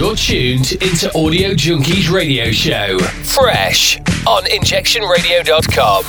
You're tuned into Audio Junkies Radio Show. Fresh on injectionradio.com.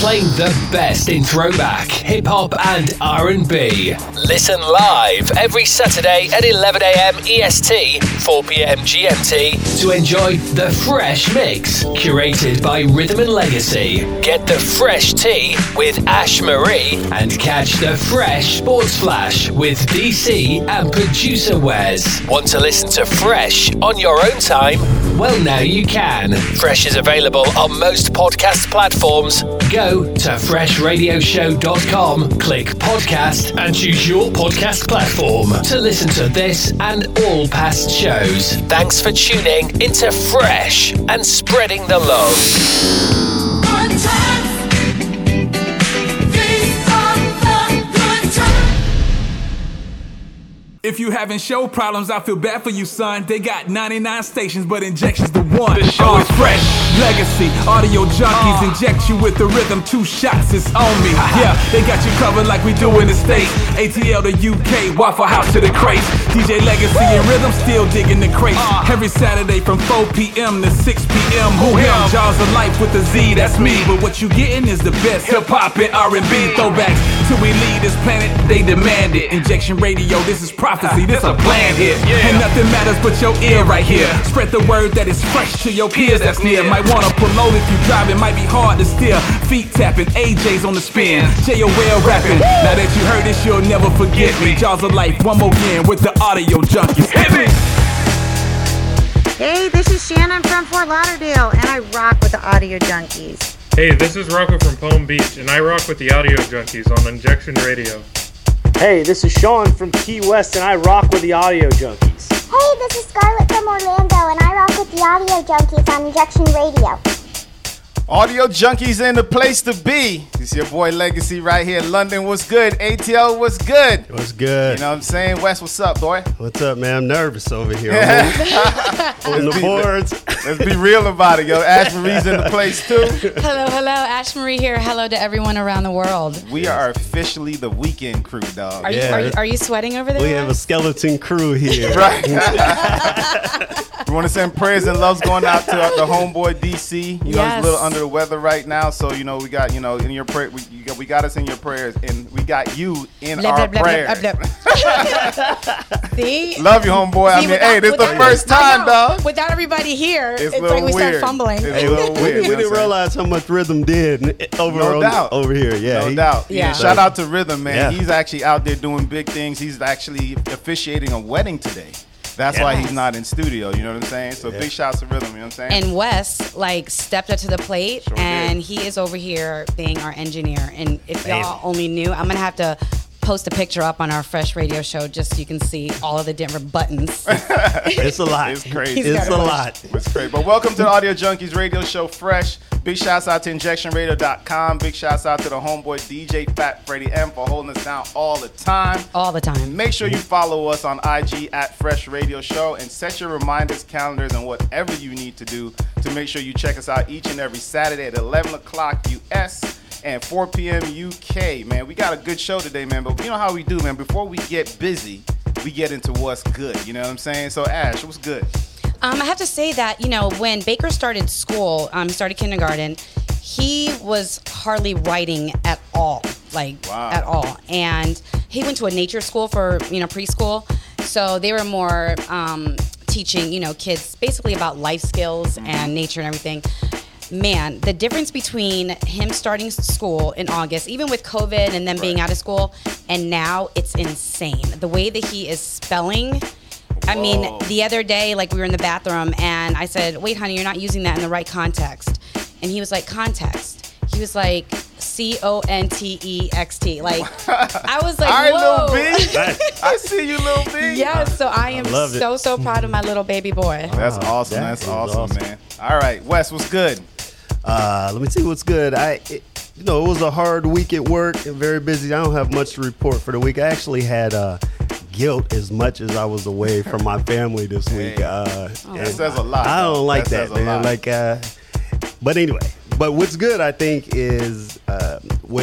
Playing the best in throwback, hip hop and R&B. Listen live every Saturday at 11 a.m. EST, 4 p.m. GMT to enjoy the Fresh Mix curated by Rhythm and Legacy. Get the Fresh Tea with Ash Marie and catch the Fresh Sports Flash with DC and producer Wes. Want to listen to Fresh on your own time? Well, now you can. Fresh is available on most podcast platforms. Go to freshradioshow.com, click podcast, and choose your podcast platform to listen to this and all past shows. Thanks for tuning into Fresh and spreading the love. If you having show problems, I feel bad for you, son. They got 99 stations, but injections the one. The oh, show is fresh. Legacy, audio junkies uh. inject you with the rhythm. Two shots is on me. Yeah, they got you covered like we do in the States. ATL to UK, Waffle House to the crates. DJ Legacy and Rhythm still digging the crates. Uh. Every Saturday from 4 p.m. to 6 p.m. Who him? Jaws of Life with the Z, that's me. But what you getting is the best hip hop and R&B throwbacks. Till we leave this planet, they demand it. Injection Radio, this is prophecy, this a plan here. And nothing matters but your ear right here. Spread the word that is fresh to your peers that's near. Might wanna pull over if you drive, it might be hard to steer. Feet tapping, AJ's on the spin. J.O.L. rapping. Now that you heard this, you'll never forget me. Jaws of Life, one more again with the audio junkies. Hit me! Hey, this is Shannon from Fort Lauderdale, and I rock with the Audio Junkies. Hey, this is Rocco from Palm Beach, and I rock with the Audio Junkies on Injection Radio. Hey, this is Sean from Key West, and I rock with the Audio Junkies. Hey, this is Scarlett from Orlando, and I rock with the Audio Junkies on Injection Radio. Audio junkies in the place to be. It's your boy Legacy right here. London, what's good? ATL, what's good? What's good? You know what I'm saying? Wes, what's up, boy? What's up, man? I'm nervous over here. I'm on, on the boards. Let's be real about it, yo. Ash Marie's in the place too. Hello, hello. Ash Marie here. Hello to everyone around the world. We are officially the weekend crew, dog. Are, you, are, you, are you sweating over there? We have a skeleton crew here. right. we want to send prayers and loves going out to the homeboy DC. You know, Yes. he's a little under the weather right now, so you know we got you know in your prayer. We, you got, we got us in your prayers, and we got you in Blah, our blah, blah, prayers. blah, blah. See? Love you, homeboy. I See, mean, hey, this is the first I time, know. dog. Without everybody here, It's it's, a little like we weird. start fumbling. It's a little we, weird, we you didn't realize how much rhythm did over No on, doubt. over here. Yeah, No he- doubt. Yeah. Shout out to Rhythm, man. Yeah. He's actually out there doing big things. He's actually officiating a wedding today. That's why he's not in studio. You know what I'm saying? So big shouts to Rhythm. You know what I'm saying? And Wes like stepped up to the plate, Sure and did. he is over here being our engineer. And if Man. y'all only knew, I'm gonna have to post a picture up on our Fresh Radio show just so you can see all of the different buttons. it's a lot. It's crazy. He's It's a a lot. It's great. But welcome to the Audio Junkies Radio Show Fresh. Big shouts out to injectionradio.com. Big shouts out to the homeboy DJ Fat Freddy M for holding us down all the time. all the time. Make sure you follow us on IG at Fresh Radio Show and set your reminders, calendars, and whatever you need to do to make sure you check us out each and every Saturday at 11 o'clock US and 4 p.m. UK. Man, we got a good show today, man. But you know how we do, man. Before we get busy, we get into what's good. You know what I'm saying? So, Ash, what's good? Um, I have to say that you know when Baker started school, um, started kindergarten. He was hardly writing at all, like Wow. at all, and he went to a nature school for you know preschool. So they were more um, teaching you know kids basically about life skills and nature and everything. Man, the difference between him starting school in August, even with COVID and then being out of school, and now it's insane. The way that he is spelling. I mean, the other day, like we were in the bathroom, and I said, "Wait, honey, you're not using that in the right context." And he was like, "Context." He was like, "C O N T E X T." Like, I was like, All right, "Whoa." little B. I see you, little B. yes, so I am love it. so so proud of my little baby boy. That's awesome. that That's awesome, awesome. man. All right, Wes, what's good? Uh, let me see what's good. I, it, you know, it was a hard week at work and very busy. I don't have much to report for the week. I actually had uh, guilt as much as I was away from my family this week. Uh, That says a lot. I don't like That that, man. lot. Like, uh, but anyway. But what's good, I think, is uh,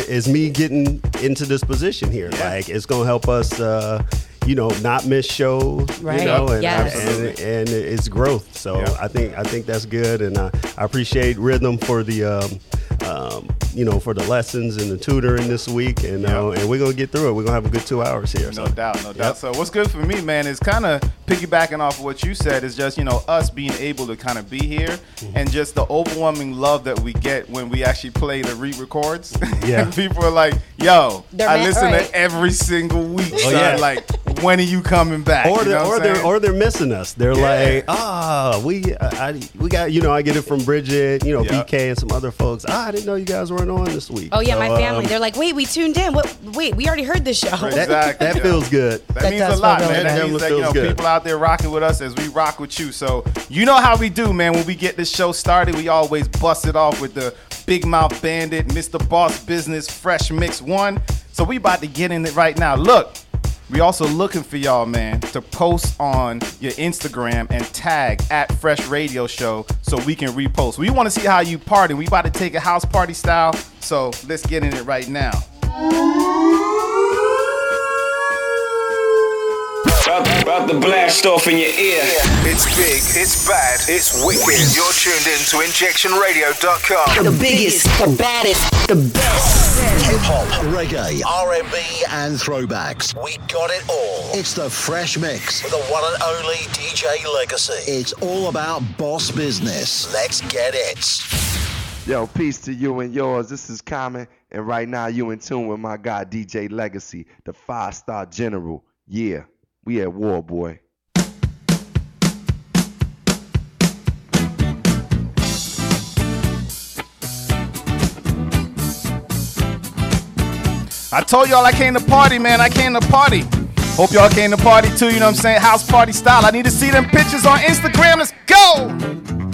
is me getting into this position here. Yeah. Like, it's gonna help us, uh, you know, not miss shows, Right. you know, and, Yes. and and it's growth. So I think I think that's good, and I, I appreciate Rhythm for the. Um, um, you know, for the lessons and the tutoring this week, and uh, and we're gonna get through it. We're gonna have a good two hours here. No so. doubt, no doubt. So what's good for me, man, is kind of piggybacking off of what you said is just you know us being able to kind of be here Mm-hmm. and just the overwhelming love that we get when we actually play the re-records. Yeah. people are like, "Yo, They're I listen right. to every single week." Oh, son. yeah. Like, when are you coming back? or they're know or they're or they're missing us. They're Yeah. like, ah, we I, I- we got you know I get it from Bridget, you know Yeah. BK and some other folks. Ah, I didn't know you guys weren't on this week. Oh yeah, So, my family. um, They're like, wait, we tuned in. What? Wait, we already heard this show. Right. that, Exactly, that yeah. feels good. That, That means does a lot, feel man. really That good. means that Definitely you know good. people out there rocking with us as we rock with you. So you know how we do, man. When we get this show started, we always bust it off with the Big Mouth Bandit, Mr. Boss Business, Fresh Mix One. So we about to get in it right now. Look. We also looking for y'all, man, to post on your Instagram and tag at Fresh Radio Show so we can repost. We want to see how you party. We about to take a house party style, so let's get in it right now. About, about to blast off in your ear. It's big, it's bad, it's wicked. You're tuned in to injectionradio.com. The biggest, the baddest, the best. Hip hop, reggae, R&B, and throwbacks. We got it all. It's the Fresh Mix with the one and only DJ Legacy. It's all about boss business. Let's get it. Yo, peace to you and yours. This is Common, and right now you in tune with my guy DJ Legacy, the five star general. Yeah, we at war, boy. I told y'all I came to party, man. I came to party. Hope y'all came to party too, you know what I'm saying? House party style. I need to see them pictures on Instagram. Let's go!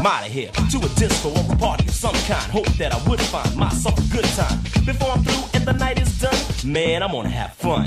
I'm out of here. To a disco or a party of some kind. Hope that I would find myself a good time. Before I'm through and the night is done, man, I'm gonna have fun.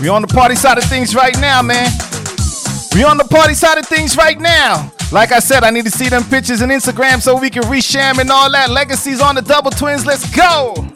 We on the party side of things right now, man. We on the party side of things right now. Like I said, I need to see them pictures and Instagram so we can reshare and all that. Legacies on the double twins. Let's go.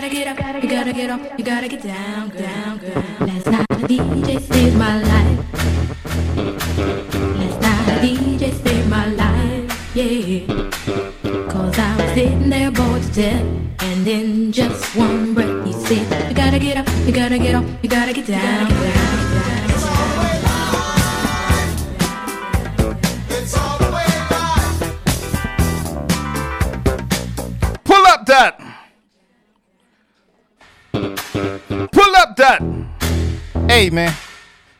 Gotta get up, you gotta get up, you gotta get down, down, down. Last night a DJ saved my life. Last night a DJ saved my life, yeah. Cause I was sitting there bored to death. And in just one breath he said, You gotta get up, you gotta get up, you gotta get down, down, that. Hey, man.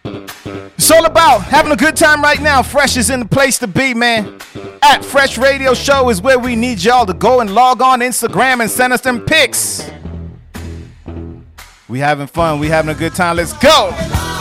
It's all about having a good time right now. Fresh is in the place to be, man. At Fresh Radio Show is where we need y'all to go and log on Instagram and send us them pics. We having fun. We having a good time. Let's go.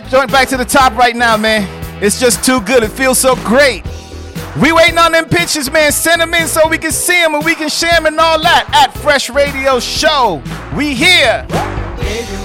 that joint back to the top right now, man. It's just too good. It feels so great. We waiting on them pictures, man. Send them in so we can see them and we can share them and all that at Fresh Radio Show. We here. Baby.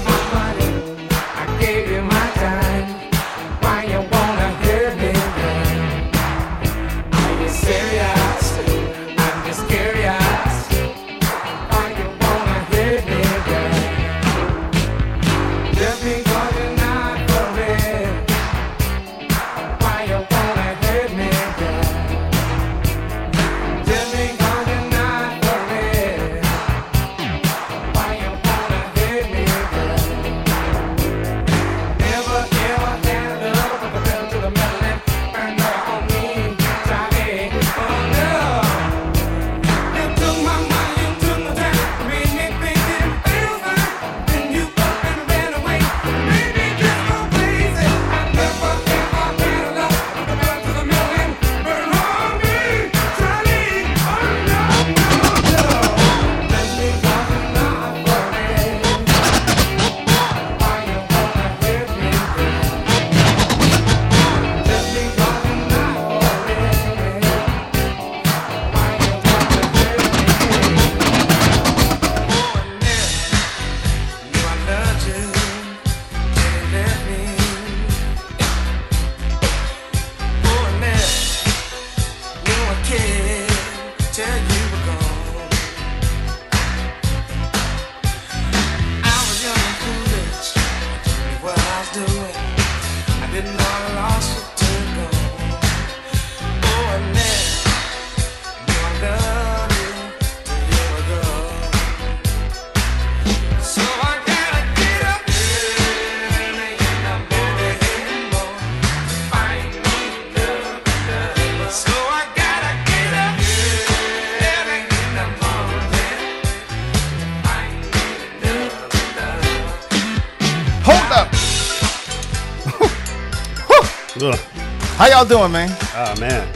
Y'all doing, man? Oh man,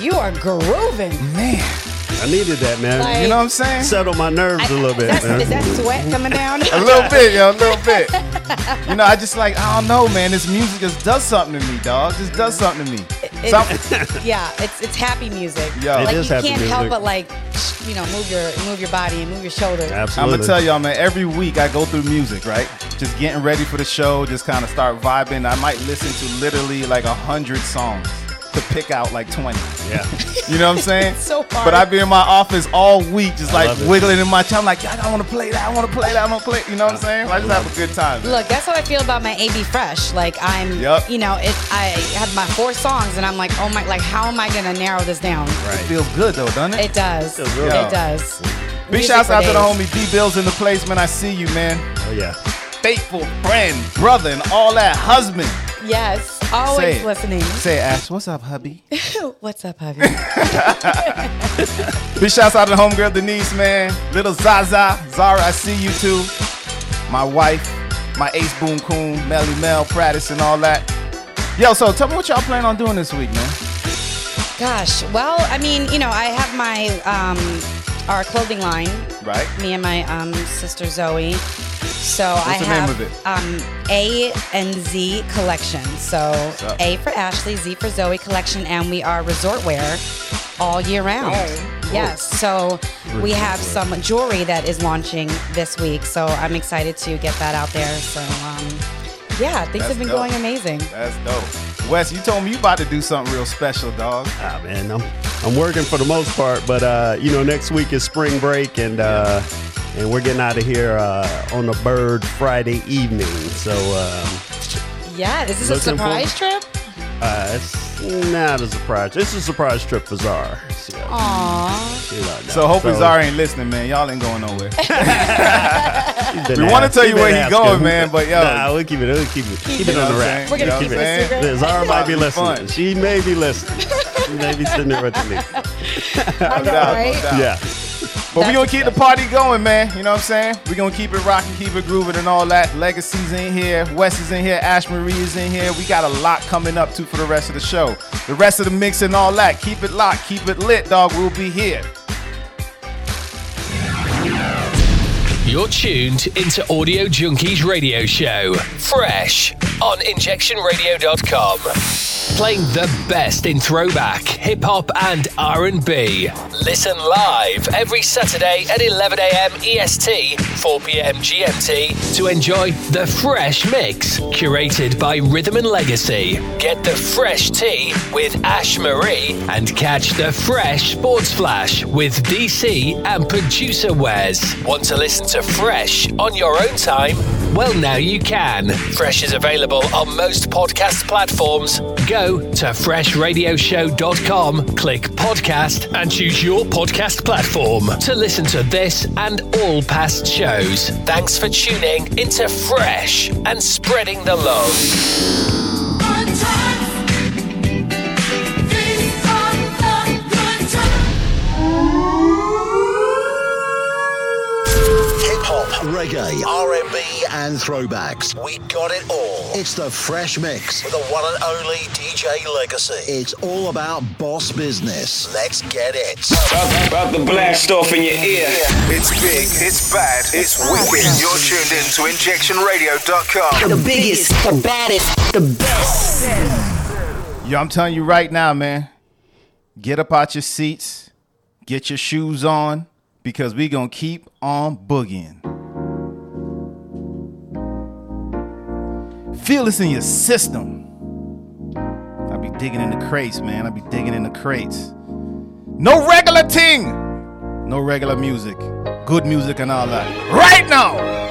You are grooving. Man. I needed that, man. Like- You know what I'm saying? Settle my nerves a little bit, That's, man. is that sweat coming down? A little bit, yo, a little bit. You know, I just like I don't know, man. This music just does something to me, dog. Just does something to me. It- Some- yeah, it's it's happy music. Yo. It like is you happy can't help music. but like, you know, move your move your body and move your shoulders. Absolutely. I'm gonna tell y'all, man. Every week I go through music, right? Just getting ready for the show, just kind of start vibing. I might listen to literally like a hundred songs to pick out like 20. Yeah. You know what I'm saying? so hard. But I'd be in my office all week, just I like love it. wiggling in my chair. I'm like, yeah, I want to play that. I want to play that. I want to play. You know what I'm saying? I just have a good time. Look, that's how I feel about my AB Fresh. Like I'm, Yup. you know, it. I have my four songs, and I'm like, oh my, like how am I gonna narrow this down? It feels good though, doesn't it? It does. Feels It good. Yo. does. Big shouts out to the homie D Bills in the place, man. I see you, man. Oh yeah. Faithful friend, brother, and all that. Husband. Yes, always Say listening. Say, Ash, what's up, hubby? What's up, hubby? Big shouts out to the homegirl Denise, man. Little Zaza, Zara, I see you too. My wife, my ace boom coon, Melly Mel, Prattis, and all that. Yo, so tell me what y'all plan on doing this week, man. Gosh, well, I mean, you know, I have my um, our clothing line. Right. Me and my um, sister Zoe. So I What's the name have of it? um, A and Z collection. So up? A for Ashley, Z for Zoe collection, and we are resort wear all year round. Yes. So we have some jewelry that is launching this week. So I'm excited to get that out there. So um, yeah, things That's have been dope. going amazing. That's dope. Wes, you told me you about to do something real special, dog. Ah man, I'm I'm working for the most part, but uh, you know, next week is spring break and uh and we're getting out of here uh on a bird Friday evening. So um Yeah, this is this a Looking for- surprise trip? uh it's not a surprise. It's a surprise trip for Zara. So, Aww. you know, So hopefully Zara ain't listening, man. Y'all ain't going nowhere. She's we want to tell you where he asking. going, man. But yo, nah, we'll keep it. We'll keep it. Keep, it on the what rack. saying? We're gonna We'll keep it a secret? Zara might be It'll fun. listening. She may be listening. she may be sitting there with Denise. no doubt, no doubt. Yeah. But we gonna keep the party going, man. You know what I'm saying? We're gonna keep it rocking, keep it grooving and all that. Legacy's in here, Wes is in here, Ash Marie is in here. We got a lot coming up too for the rest of the show. The rest of the mix and all that. Keep it locked, keep it lit, dog. We'll be here. You're tuned into Audio Junkies Radio Show, fresh on injectionradio.com. Playing the best in throwback, hip hop, and R&B. Listen live every Saturday at 11 a.m. EST, 4 p.m. GMT to enjoy the fresh mix curated by Rhythm and Legacy. Get the fresh tea with Ash Marie and catch the fresh sports flash with DC and producer Wes. Want to listen to Fresh on your own time? Well, now you can. Fresh is available on most podcast platforms. Go to freshradioshow.com, click podcast, and choose your podcast platform to listen to this and all past shows. Thanks for tuning into Fresh and spreading the love. Reggae, R&B, and throwbacks. We got it all. It's the Fresh Mix with the one and only DJ Legacy. It's all about boss business. Let's get it. About, about the blast off in your ear. It's big, it's bad, it's wicked. You're tuned in to injectionradio.com. The biggest, the baddest, the best. Yo, I'm telling you right now, man. Get up out your seats, get your shoes on, because we gonna keep on boogieing. Feel this in your system. I be digging in the crates, man. I be digging in the crates. No regular ting. No regular music. Good music and all that. Right now.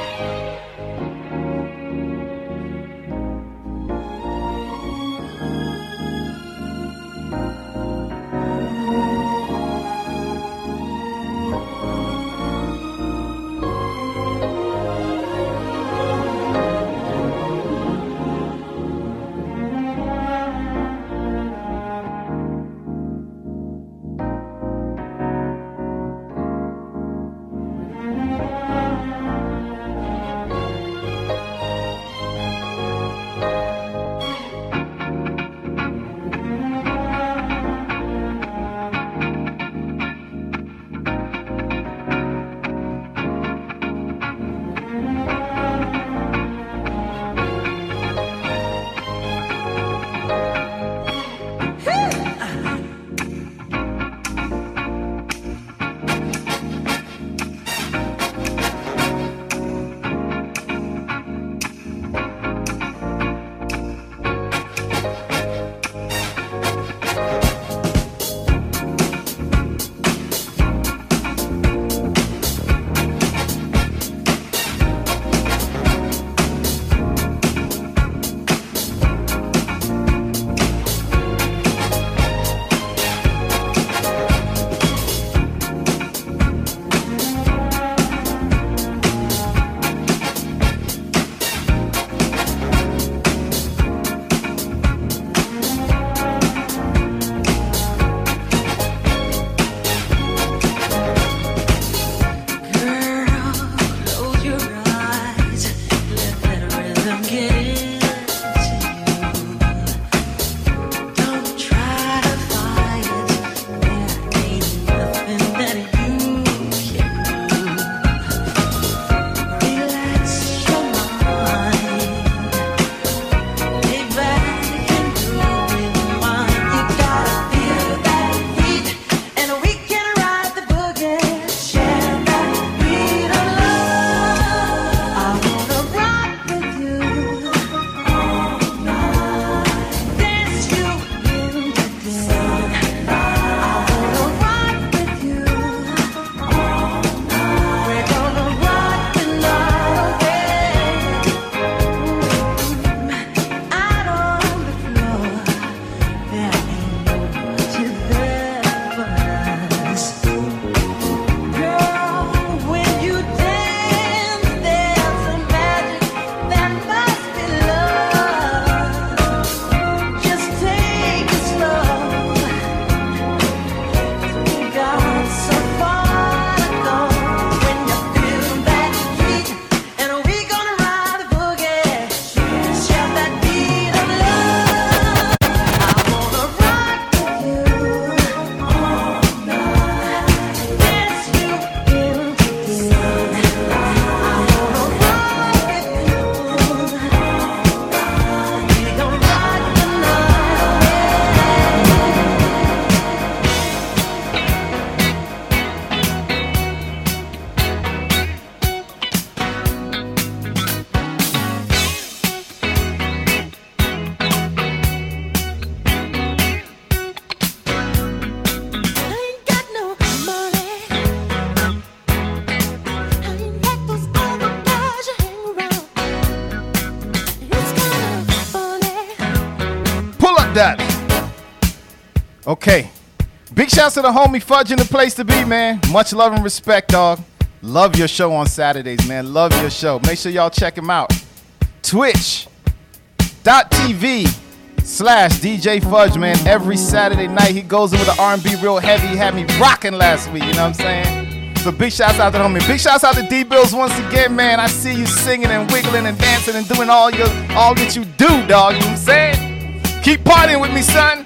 Okay. Big shouts to the homie Fudge in the place to be, man. Much love and respect, dog. Love your show on Saturdays, man. Love your show. Make sure y'all check him out. Twitch.tv slash DJ Fudge, man. Every Saturday night he goes in with the R&B real heavy. He had me rocking last week, you know what I'm saying? So big shouts out to the homie. Big shouts out to D Bills once again, man. I see you singing and wiggling and dancing and doing all your all that you do, dog. You know what I'm saying? Keep partying with me, son.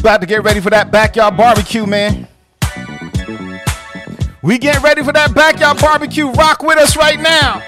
About to get ready for that backyard barbecue, man. We getting ready for that backyard barbecue. Rock with us right now.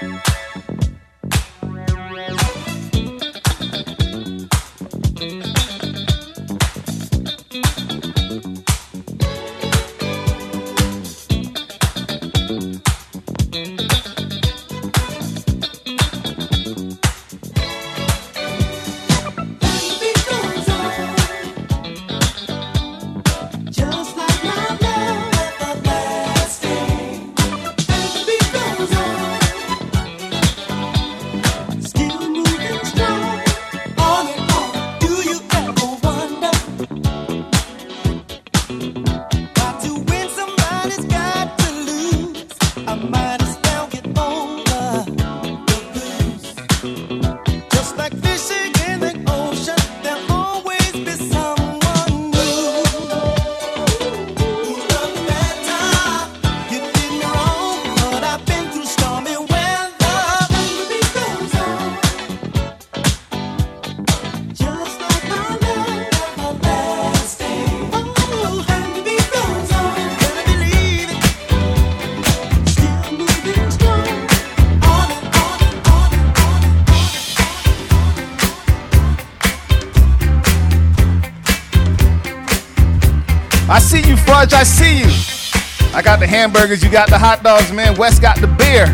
I see you. I got the hamburgers. You got the hot dogs, man. Wes got the beer.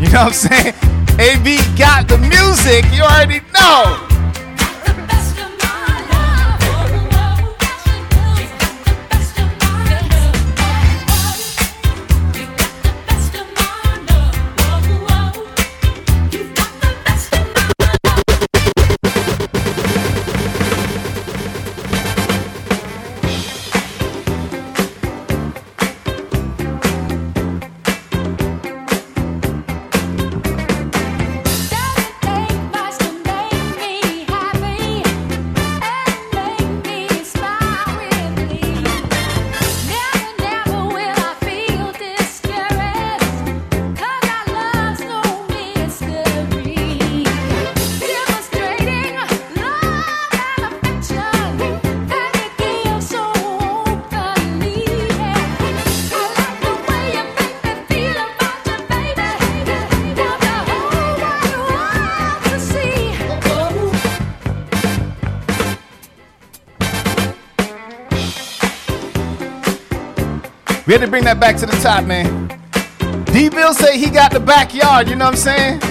You know what I'm saying? AB got the music. You already know. We had to bring that back to the top, man. D Bill say he got the backyard, you know what I'm saying?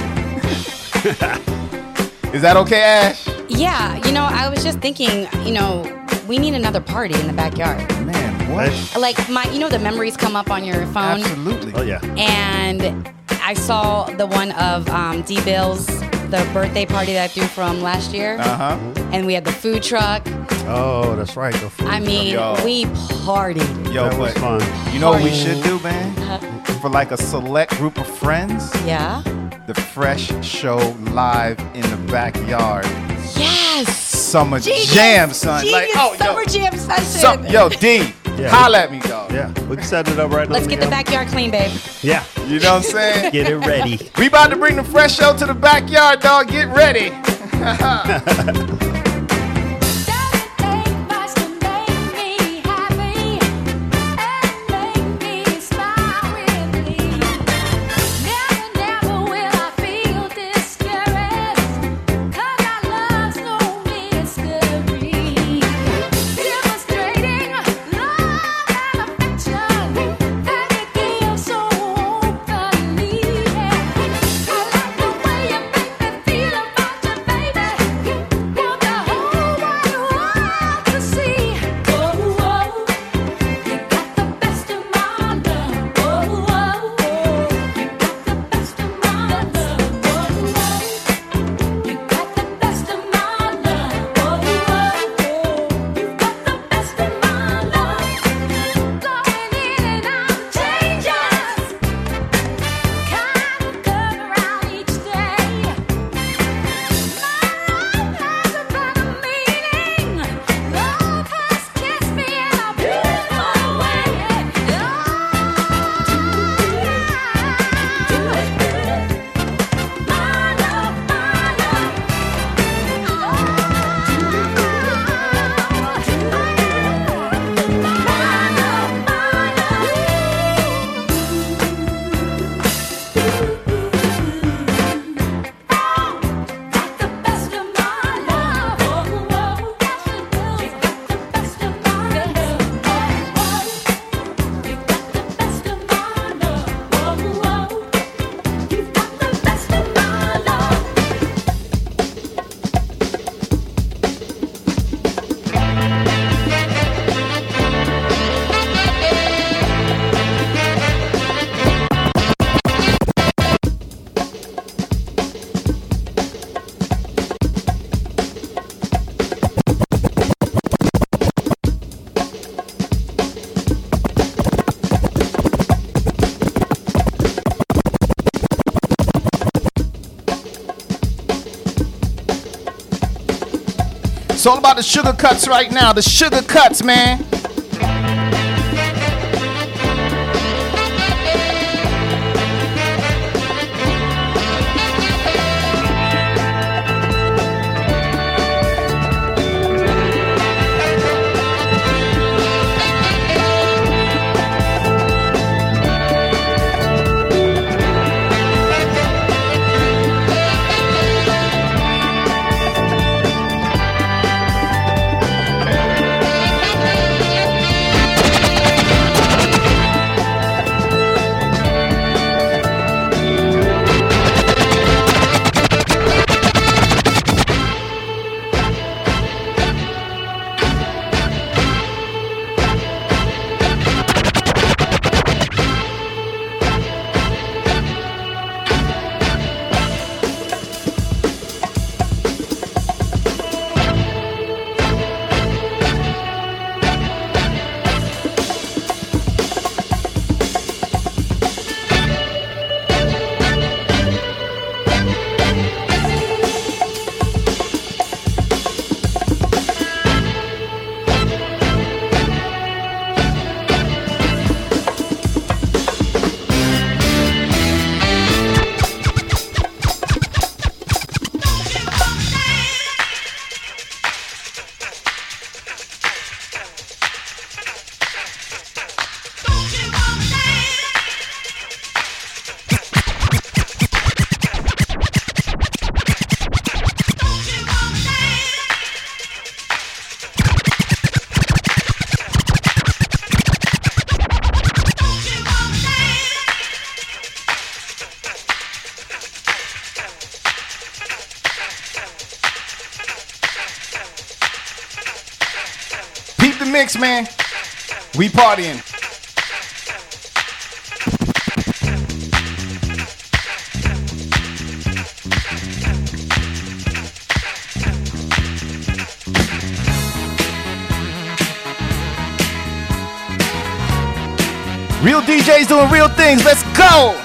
Is that okay, Ash? Yeah, you know, I was just thinking, you know, we need another party in the backyard. Man, what? Like my, you know, the memories come up on your phone. Absolutely. Oh yeah. And I saw the one of um, D Bill's, the birthday party that I threw from last year. Uh huh. And we had the food truck. Oh, that's right. The food I mean, Yo. we partied. Yo, That was fun. you know what we mm-hmm. should do, man? Uh-huh. For like a select group of friends, Yeah. the Fresh Show live in the backyard. Yes. Summer Genius, jam, son. Like, oh, summer yo, jam session. some, yo, D, Yeah. holla at me, dog. Yeah, we can set it up right now. Let's get the backyard clean, babe. Yeah. You know what I'm saying? Get it ready. We about to bring the Fresh Show to the backyard, dog. Get ready. It's all about the sugar cuts right now. The sugar cuts, man. man, we partying. Real DJs doing real things. Let's go.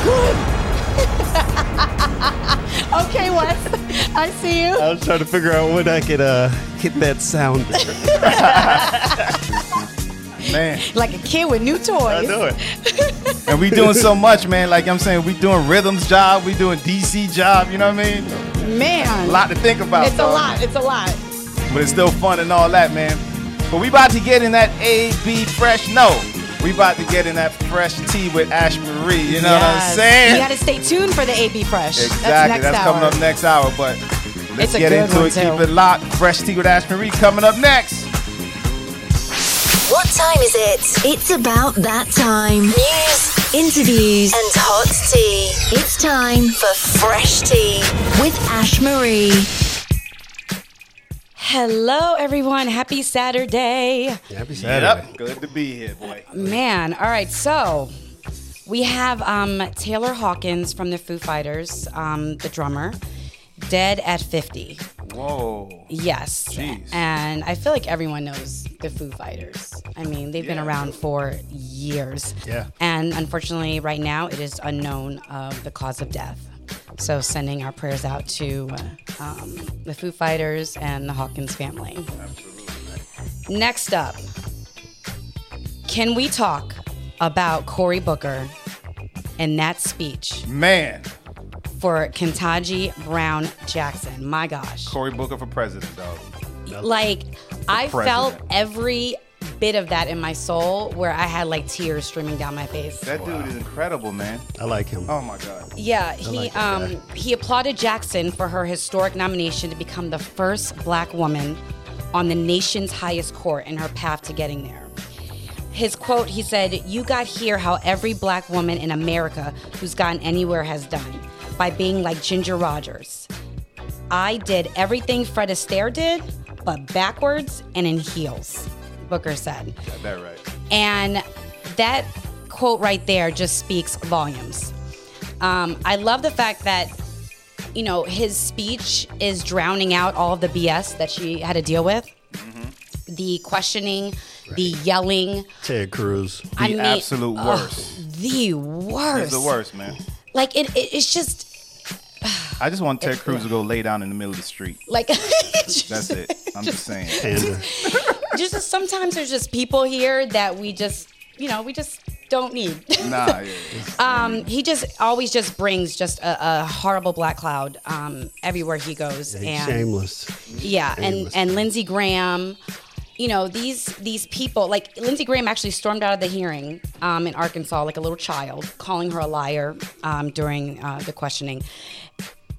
okay, Wes, I see you. I was trying to figure out when I could uh, hit that sound. Man. Like a kid with new toys. I know it. And we doing so much, man. Like I'm saying, we doing rhythms job, we doing DC job. You know what I mean? Man. A lot to think about. It's a lot. It's a lot. but it's still fun and all that, man. But we about to get in that A B fresh. No, we about to get in that fresh tea with Ash Marie. You know what I'm saying? You got to stay tuned for the AB Fresh. Exactly. That's next That's, hour. coming up next hour. But let's get into it. too. Keep it locked. Fresh tea with Ash Marie coming up next. What time is it? It's about that time. News, interviews, and hot tea. It's time for Fresh Tea with Ash Marie. Hello, everyone. Happy Saturday. Happy Yep. Good to be here, boy. Man, all right. So we have um, Taylor Hawkins from the Foo Fighters, um, the drummer, dead at 50. Whoa. Yes. Jeez. And I feel like everyone knows the Foo Fighters. I mean, they've been around for years. Yeah. And unfortunately, right now, it is unknown of the cause of death. So, sending our prayers out to uh, um, the Foo Fighters and the Hawkins family. Absolutely. Next up, can we talk about Cory Booker and that speech Man, for Ketanji Brown Jackson? My gosh. Cory Booker for president, dog. like I president. felt every bit of that in my soul where I had like tears streaming down my face. That dude is incredible, man. I like him. Oh my god. Yeah, he like that um he applauded Jackson for her historic nomination to become the first black woman on the nation's highest court in her path to getting there. His quote, he said, "You got here how every black woman in America who's gotten anywhere has done by being like Ginger Rogers. I did everything Fred Astaire did, but backwards and in heels." Booker said. That right. And that quote right there just speaks volumes. Um, I love the fact that, you know, his speech is drowning out all of the BS that she had to deal with. Mm-hmm. The questioning, the yelling. Ted Cruz. The I mean, absolute ugh, worst. The worst. He's the worst, man. Like it, it, it's just I just want Ted Cruz to go lay down in the middle of the street. like That's it. I'm just saying. just sometimes there's just people here that we just, you know, we just don't need. Nah, yeah. Um, he just always just brings just a, a horrible black cloud um, everywhere he goes. He's and shameless. yeah, and and Lindsey Graham, you know these these people like Lindsey Graham actually stormed out of the hearing um, in Arkansas like a little child, calling her a liar um, during uh, the questioning.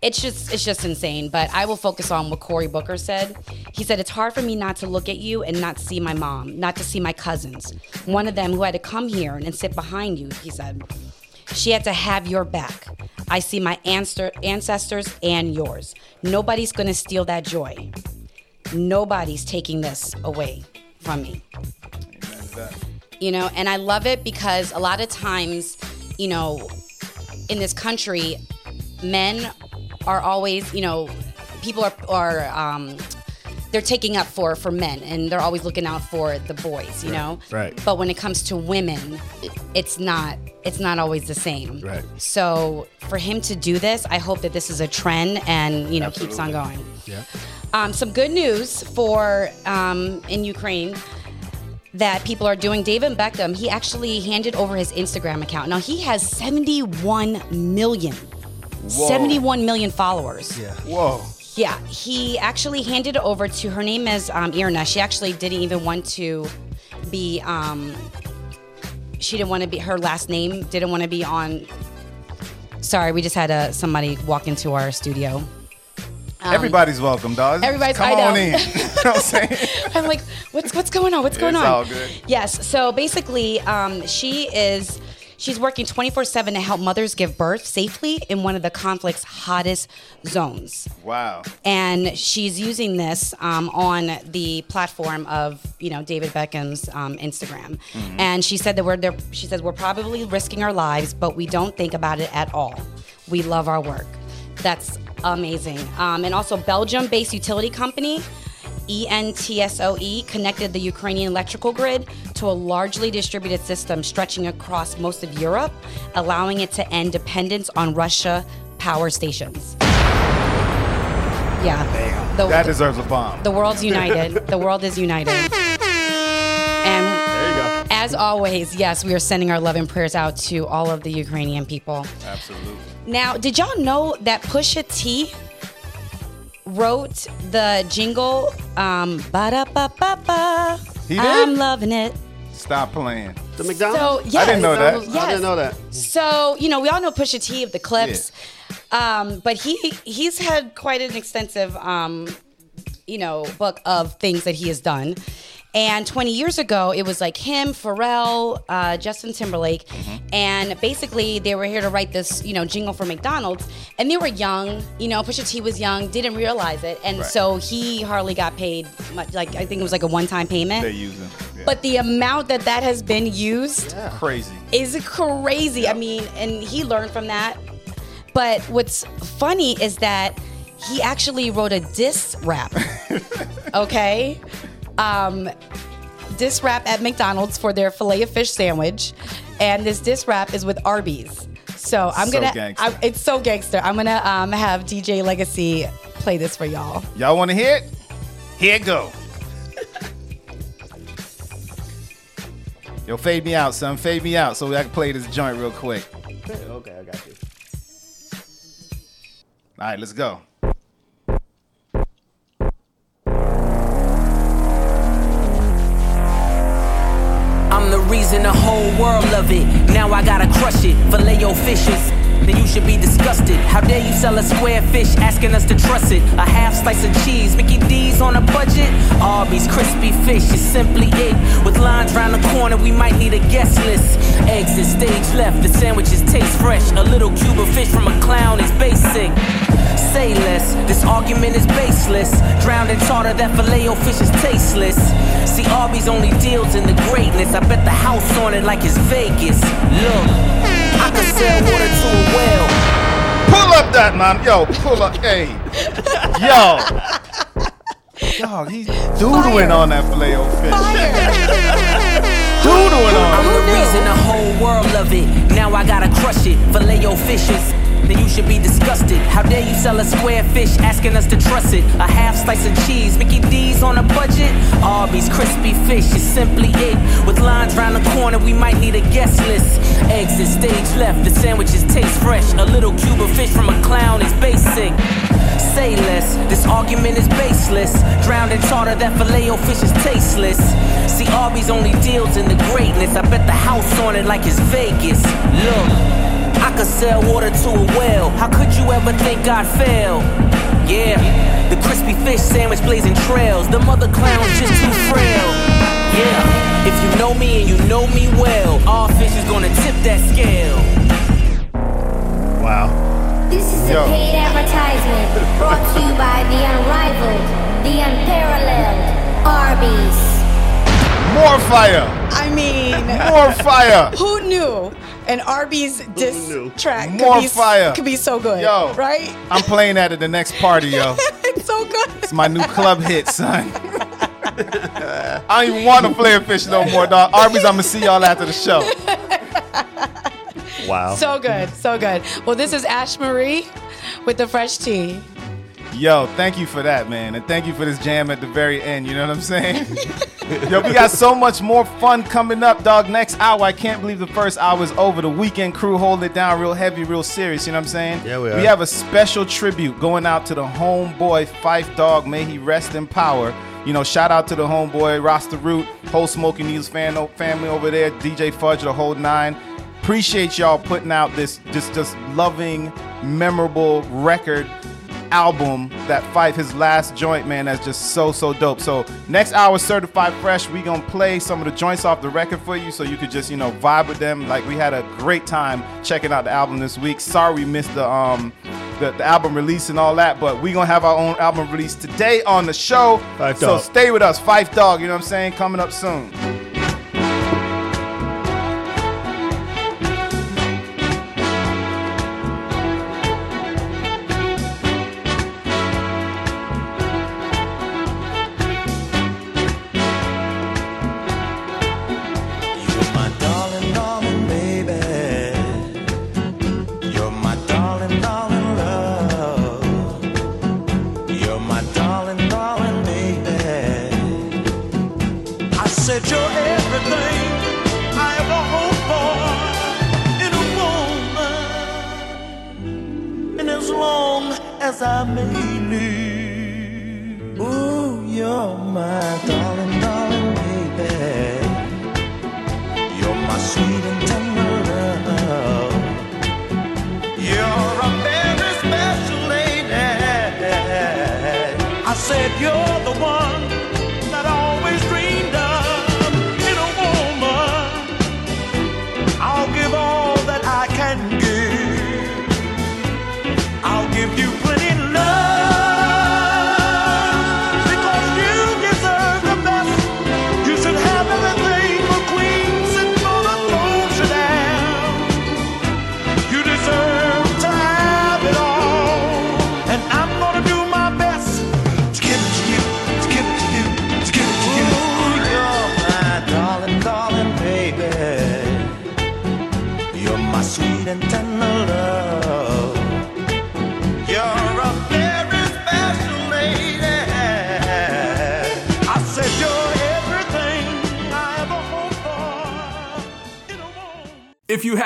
It's just it's just insane. But I will focus on what Cory Booker said. He said it's hard for me not to look at you and not see my mom, not to see my cousins. One of them who had to come here and sit behind you. He said. She had to have your back. I see my answer, ancestors and yours. Nobody's gonna steal that joy. Nobody's taking this away from me. You know, and I love it because a lot of times, you know, in this country, men are always, you know, people are are um, they're taking up for for men and they're always looking out for the boys, you know. Right. But when it comes to women, it's not it's not always the same. Right. So for him to do this, I hope that this is a trend and you know keeps on going. Yeah. Um, some good news for um, in Ukraine that people are doing. David Beckham, he actually handed over his Instagram account. Now he has 71 million, 71 million followers. Yeah. Whoa. Yeah, he actually handed it over to her name is um, Irna. She actually didn't even want to be. Um, she didn't want to be her last name. Didn't want to be on. Sorry, we just had uh, somebody walk into our studio. Um, Everybody's welcome, dog. Everybody's- Come I know. on in. you know what I'm saying? I'm like, what's what's going on? What's going It's on? all good. Yes. So basically, um, she is she's working 24/7 to help mothers give birth safely in one of the conflict's hottest zones. Wow. And she's using this um, on the platform of you know David Beckham's um, Instagram. Mm-hmm. And she said that we're there. She says we're probably risking our lives, but we don't think about it at all. We love our work. That's amazing. Um, and also Belgium-based utility company ENTSOE connected the Ukrainian electrical grid to a largely distributed system stretching across most of Europe, allowing it to end dependence on Russia power stations. Yeah. The, that deserves a bomb. the world's united. the world is united. And as always, yes, we are sending our love and prayers out to all of the Ukrainian people. Absolutely. Now, did y'all know that Pusha T wrote the jingle um ba-da-ba-ba-ba, He did? I'm loving it. Stop playing. The McDonald's. So, yes. I didn't know that. Yes. I didn't know that. So, you know, we all know Pusha T of the Clipse. Um, but he he's had quite an extensive um, you know, book of things that he has done. And 20 years ago, it was like him, Pharrell, uh, Justin Timberlake, and basically they were here to write this, you know, jingle for McDonald's. And they were young, you know, Pusha T was young, didn't realize it, and Right. so he hardly got paid much. Like I think it was like a one-time payment. They use him. Yeah. But the amount that that has been used Crazy. is crazy. I mean, and he learned from that. But what's funny is that he actually wrote a diss rap. okay? Um, diss rap at McDonald's for their filet of fish sandwich. And this diss rap is with Arby's. So I'm So gonna. I, it's so gangster. I'm gonna um, have DJ Legacy play this for y'all. Y'all want to hear it? Here it go. Yo, fade me out, son. Fade me out so I can play this joint real quick. Okay, I got you. All right, let's go. Reason the whole world love it. Now I gotta crush it. Your fishes. Then you should be disgusted. How dare you sell a square fish asking us to trust it? A half slice of cheese, Mickey D's on a budget. Arby's crispy fish is simply it. With lines round the corner, we might need a guest list. Eggs at stage left, the sandwiches taste fresh. A little cube of fish from a clown is basic. Say less, this argument is baseless. Drowned in tartar, that filet o fish is tasteless. See, Arby's only deals in the greatness. I bet the house on it like it's Vegas. Look, I could sell water to a well. Pull up that man. Yo, pull up. Hey. Yo. Dog, he's doodling on that filet o fish. doodling on I'm it. the reason the whole world love it. Now I gotta crush it. Filet your fishes. Then you should be disgusted. How dare you sell a square fish asking us to trust it? A half slice of cheese, Mickey D's on a budget. Arby's crispy fish is simply it. With lines round the corner, we might need a guest list. Eggs at stage left, the sandwiches taste fresh. A little cube of fish from a clown is basic. Say less, this argument is baseless. Drowned in tartar, that filet o fish is tasteless. See, Arby's only deals in the greatness. I bet the house on it like it's Vegas. Look, I could sell water to a well. How could you ever think I'd fail? Yeah, the crispy fish sandwich blazing trails. The mother clown's just too frail. Yeah, if you know me and you know me well, all fish is gonna tip that scale. Wow. This is Yo. a paid advertisement brought to you by the unrivaled, the unparalleled Arby's. More fire. I mean, More fire. Who knew an Arby's diss track could More be, fire. could be so good? Yo. right? I'm playing that at the next party, yo. it's so good. It's my new club hit, son. I don't even want to play a fish no more, dog. Arby's, I'm gonna see y'all after the show. Wow. So good, so good. Well, this is Ash Marie with the fresh tea. Yo, thank you for that, man. And thank you for this jam at the very end. You know what I'm saying? Yo, we got so much more fun coming up, dog. Next hour, I can't believe the first hour is over. The weekend crew hold it down real heavy, real serious. You know what I'm saying? Yeah, we are. We have a special tribute going out to the homeboy Fife Dog. May he rest in power. You know, shout out to the homeboy Rasta Root, whole Smoking News fan family over there, DJ Fudge, the whole nine. Appreciate y'all putting out this just just loving, memorable record album that fight his last joint man that's just so so dope. So next hour certified fresh we gonna play some of the joints off the record for you so you could just you know vibe with them. Like we had a great time checking out the album this week. Sorry we missed the um the, the album release and all that but we gonna have our own album release today on the show. Fife so Dog. stay with us. Fife dog you know what i'm saying? Coming up soon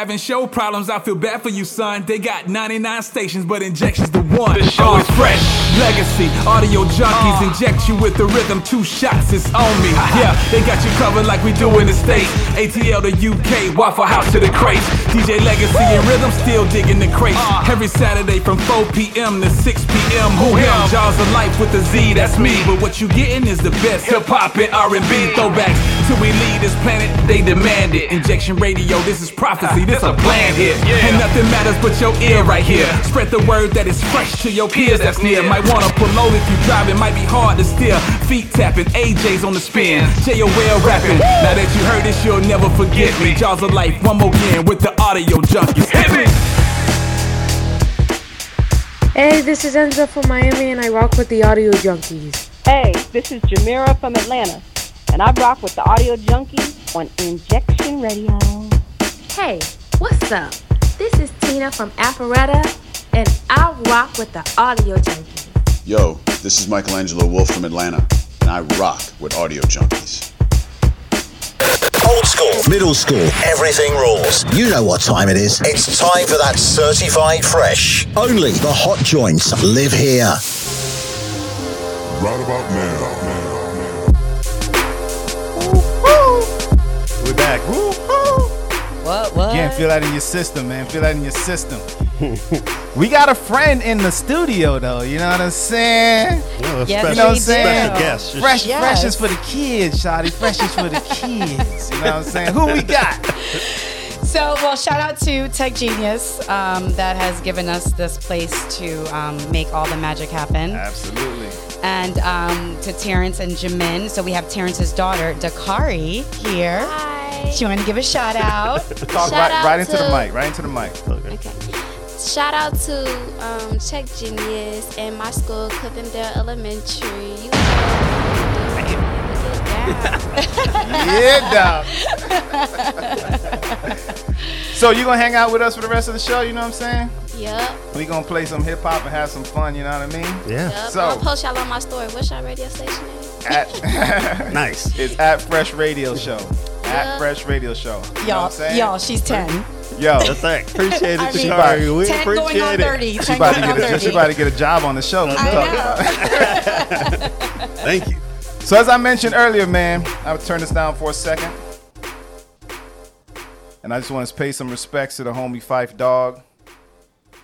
having show problems, I feel bad for you, son. They got 99 stations, but injections the one. The show is fresh. Legacy, audio junkies uh. inject you with the rhythm. Two shots, it's on me. Yeah, they got you covered like we do in the States. ATL to UK, Waffle House to the crates. DJ Legacy and Rhythm still digging the crates. Uh. Every Saturday from 4 p.m. to 6 p.m. Who him? Jaws of Life with the Z, that's me. But what you getting is the best hip hop and R&B mm. throwbacks. Till we leave this planet, they demand it. Injection radio, this is prophecy, this a bland hit. And nothing matters but your ear right here. Spread the word that is fresh to your peers that's near. Might wanna pull over if you drive, it might be hard to steer. Feet tapping, AJ's on the spin. JOL rapping. Now that you heard this, you'll never forget me. Jaws of Life, one more again with the audio junkies. Hit me! Hey, this is Enzo from Miami, and I rock with the Audio Junkies. Hey, this is Jamira from Atlanta, and I rock with the Audio Junkies on Injection Radio. Hey, what's up? This is Tina from Alpharetta, and I rock with the Audio Junkies. Yo, this is Michelangelo Wolf from Atlanta, and I rock with Audio Junkies. Old school, middle school, everything rules. You know what time it is. It's time for that certified fresh. Only the hot joints live here. Right about We're back. What? What? Again, feel that in your system, man. Feel that in your system. we got a friend in the studio, though. You know what I'm saying? Yeah, a you know what I'm saying? special guest. Fresh, Yes. fresh is for the kids, Shotty. Fresh is for the kids. You know what I'm saying? Who we got? So, well, shout out to Tech Genius um, that has given us this place to um, make all the magic happen. Absolutely. And um, to Terrence and Jamin. So we have Terrence's daughter, Dakari, here. Hi. She wanted to give a shout out. Talk Shout right, out right into the mic. Right into the mic. Okay. Shout out to um, Check Genius and my school, Cliftondale Elementary. You Yeah, dog. so you gonna hang out with us for the rest of the show? You know what I'm saying? Yep. We gonna play some hip hop and have some fun. You know what I mean? Yep. So I'll post y'all on my story. What's y'all radio station name? at nice. It's at Fresh Radio Show. At Fresh Radio Show. You know what Y'all, I'm y'all, she's 10. Yo, Yes, thanks. Appreciate it, I mean, She about, 10 going on 30. she 10 about to get a, 30. she about to get a job on the show. Let's I talk know. about it. Thank you. So as I mentioned earlier, man, I'll turn this down for a second. And I just want to pay some respects to the homie Fife Dog,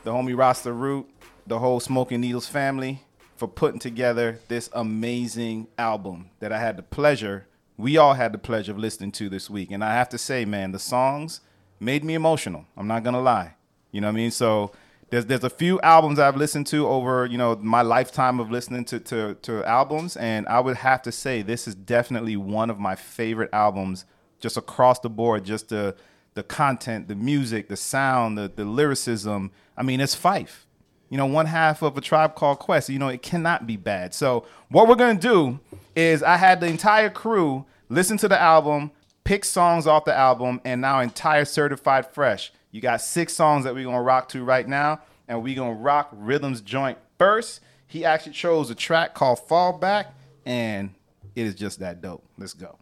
the homie Rasta Root, the whole Smoking Needles family for putting together this amazing album that I had the pleasure, we all had the pleasure of listening to this week. And I have to say, man, the songs made me emotional. I'm not gonna lie. You know what I mean? So there's there's a few albums I've listened to over, you know, my lifetime of listening to, to, to albums, and I would have to say this is definitely one of my favorite albums just across the board, just the the content, the music, the sound, the, the lyricism. I mean, it's Phife. You know, one half of a tribe called Quest. You know, it cannot be bad. So what we're gonna do is I had the entire crew listen to the album, pick songs off the album, and now entire certified fresh. You got six songs that we're gonna rock to right now, and we're gonna rock Rhythm's joint first. He actually chose a track called Fall Back, and it is just that dope. Let's go.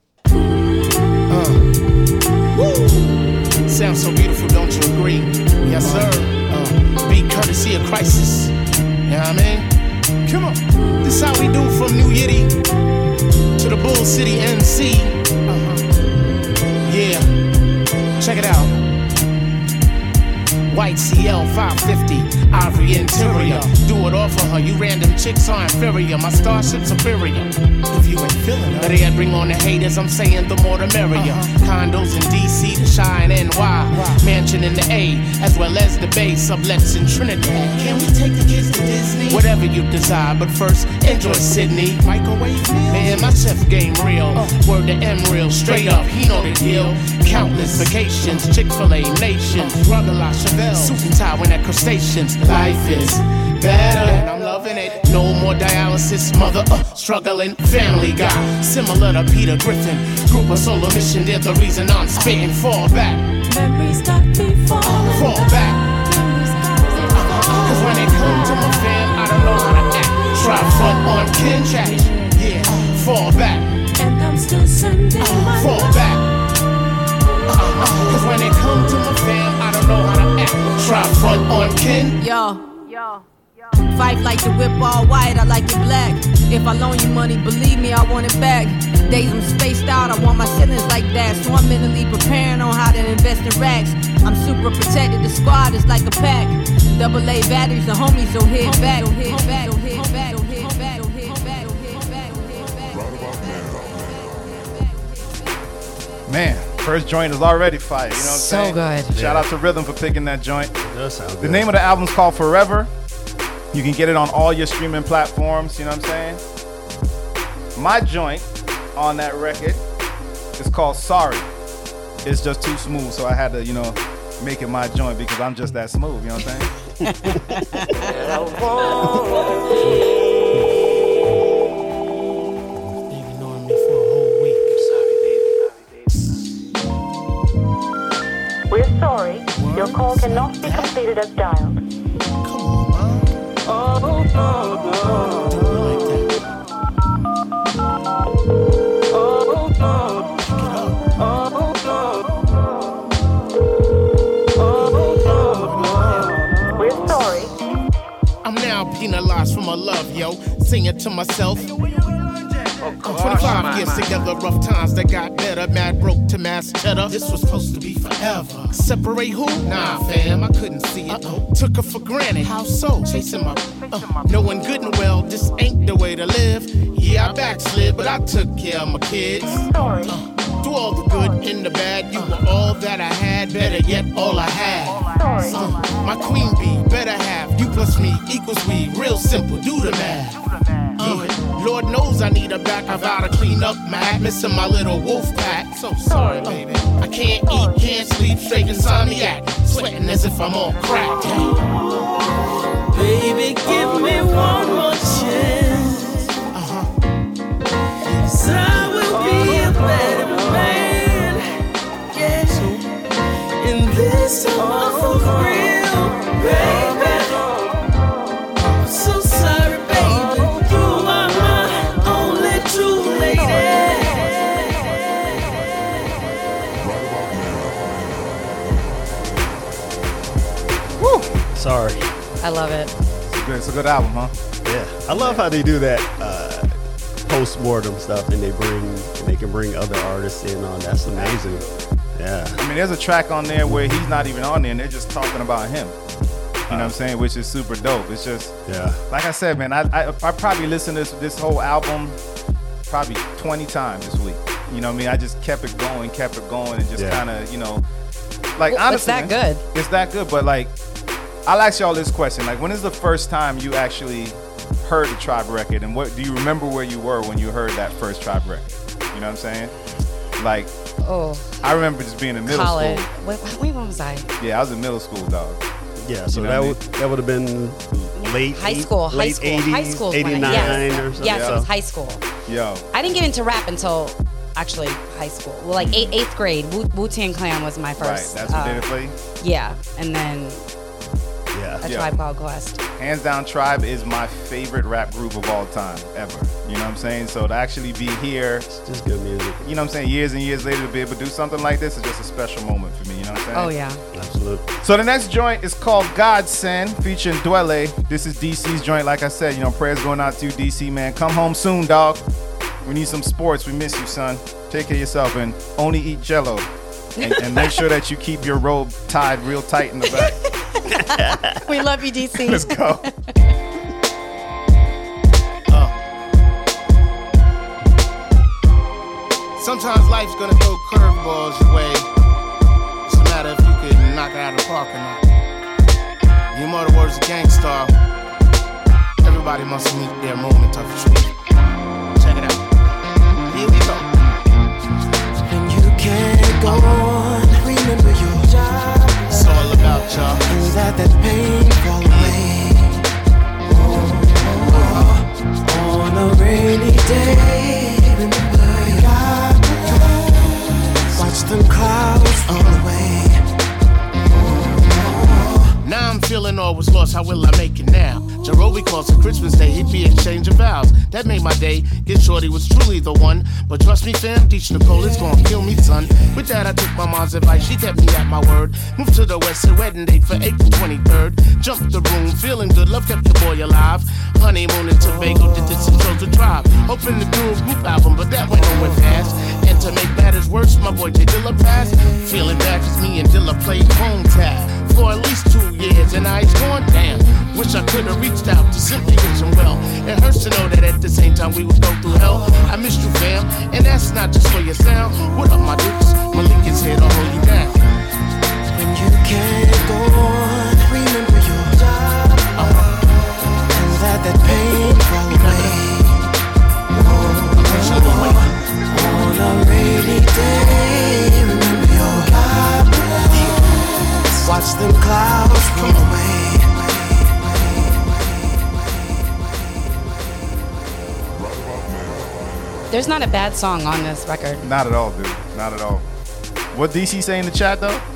Uh. Sounds so beautiful, don't you agree? Yes, sir. Uh, beat courtesy of Khrysis. You know what I mean? Come on. This how we do from New Yiddy to the Bull City NC. Uh-huh. Yeah. Check it out. White CL 550, ivory interior. Do it all for her. You random chicks are inferior. My starship superior. If you ain't feeling better yet bring on the haters. I'm saying the more the merrier. Uh-huh. Condos in DC, the Shine NY, mansion in the A, as well as the base Bay, sublets in Trinidad. Can we take the kids to Disney? Whatever you desire, but first enjoy Sydney. Microwave meals? Man, my chef game real. Uh. Word to M real, straight up. He know the deal. Countless vacations, Chick Fil A nations, Rugger La Chevelle, suit and tie when at crustaceans. Life is better, and I'm loving it. No more dialysis, mother uh, struggling. Family guy, similar to Peter Griffin. Group of solo mission, they're the reason I'm spitting. Fall back, Memories got me falling. fall back. Cause when it come to my fam, I don't know how to act. Try front on chat. Yeah, fall back, And I'm still sending my fall back. Cause when it come to my fam, I don't know how to act. Try front on kin. Yo. Fight like the whip all white, I like it black. If I loan you money, believe me, I want it back. Days I'm spaced out, I want my ceilings like that. So I'm mentally preparing on how to invest in racks. I'm super protected, the squad is like a pack. Double A batteries, the homies, so hit back. So hit back, so hit back, so hit back, so hit back, so back, so hit back. Man, first joint is already fire. You know what I'm So saying? good. Shout out to Rhythm for picking that joint. does sound The good. name of the album's called Forever. You can get it on all your streaming platforms. You know what I'm saying? My joint on that record is called Sorry. It's just too smooth, so I had to, you know, make it my joint because I'm just that smooth. You know what I'm saying? sorry. Your call cannot be completed as dialed. We're sorry. I'm now penalized for my love, yo. Singing to myself. I'm 25 years together, rough times that got better. Mad broke to mass cheddar. This was supposed to be forever. Separate who? Nah, fam, I couldn't see it. oh Took her for granted. How so? Chasing my. Uh, knowing good and well, this ain't the way to live. Yeah, I backslid, but I took care of my kids. Sorry. through all the good and the bad, you were all that I had. Better yet, all I had. Sorry. Uh, my queen bee, better have. You plus me equals we. Real simple, do the math. Lord knows I need a back. I vow to clean up my act, missing my little wolf pack. So sorry, baby. I can't eat, can't sleep, straight insomniac. Sweating as if I'm on crack. Baby, give me one more chance. Uh So I will be a better man. Yeah. And this time I'm for real, Sorry. I love it. It's a good, it's a good album, huh? Yeah, I love how they do that uh, post mortem stuff, and they bring and they can bring other artists in on. That's amazing. Yeah. I mean, there's a track on there where he's not even on there, and they're just talking about him. You know what I'm saying? Which is super dope. It's just, Yeah. like I said, man, I, I, I probably listened to this, this whole album probably 20 times this week. You know what I mean? I just kept it going, kept it going, and just Yeah. kind of, you know, like Well, it's that man, good. It's that good, but like, I'll ask y'all this question: like, when is the first time you actually heard the Tribe record, and what do you remember where you were when you heard that first Tribe record? You know what I'm saying? Like, Oh, I remember just being in middle college. school. Wait, wait, when was I? Yeah, I was in middle school, dog. Yeah, so You know that what I would that would have been late High eight- school, high late school, 80s, high school. is when I- 89 yes. or something. Yes, it was high school. Yo, I didn't get into rap until actually high school. Well, like eighth, eighth grade. Wu Tang Clan was my right? first. That's what uh, did it for you. Yeah, and then Yeah. A Yeah. Tribe Called Quest. Hands down, Tribe is my favorite rap group of all time, ever. You know what I'm saying? So to actually be here, it's just good music. You know what I'm saying? Years and years later to be able to do something like this is just a special moment for me. You know what I'm saying? Oh, yeah. Absolutely. So the next joint is called Godsend, featuring Dwele. This is DC's joint. Like I said, you know, prayers going out to you, DC man. Come home soon, dog. We need some sports. We miss you, son. Take care of yourself and only eat Jello. And, and make sure that you keep your robe tied real tight in the back. we love you, DC. Let's go. Oh. Sometimes life's gonna throw curveballs your way. It's a matter if you could knock it out of the park or not. You know the words of Gang Starr. Everybody must meet their moment of truth. Check it out. Here we go. When you can't go all about let that pain fall away. Oh, on a rainy day, remember God. Watch them clouds on the way. Now I'm feeling all was lost. How will I make it now? Jarobi calls it Christmas Day. He'd be exchanging vows. That made my day. Get shorty was truly the one. But trust me, fam, Deech Nicole is gonna kill me, son. With that, I took my mom's advice. She kept me at my word. Moved to the west, a wedding date for April 23rd. Jumped the room, feeling good. Love kept the boy alive. Honeymoon in Tobago, did this and chose the tribe. Hoping to do a group album, but that went nowhere fast. And to make matters worse, my boy J Dilla passed. Feeling bad 'cause me and Dilla played phone tag for at least two years, and I was going down. Wish I could have reached out to simply wish him well. It hurts to know that at the same time we would go through hell. I missed you, fam, and that's not just for your sound. What up, my dukes? Malik is here to hold you down. When you can't go on, remember your job. And let that pain fall away. On a rainy day, Watch them clouds roll away. There's not a bad song on this record. Not at all, dude. Not at all. What DC say in the chat though?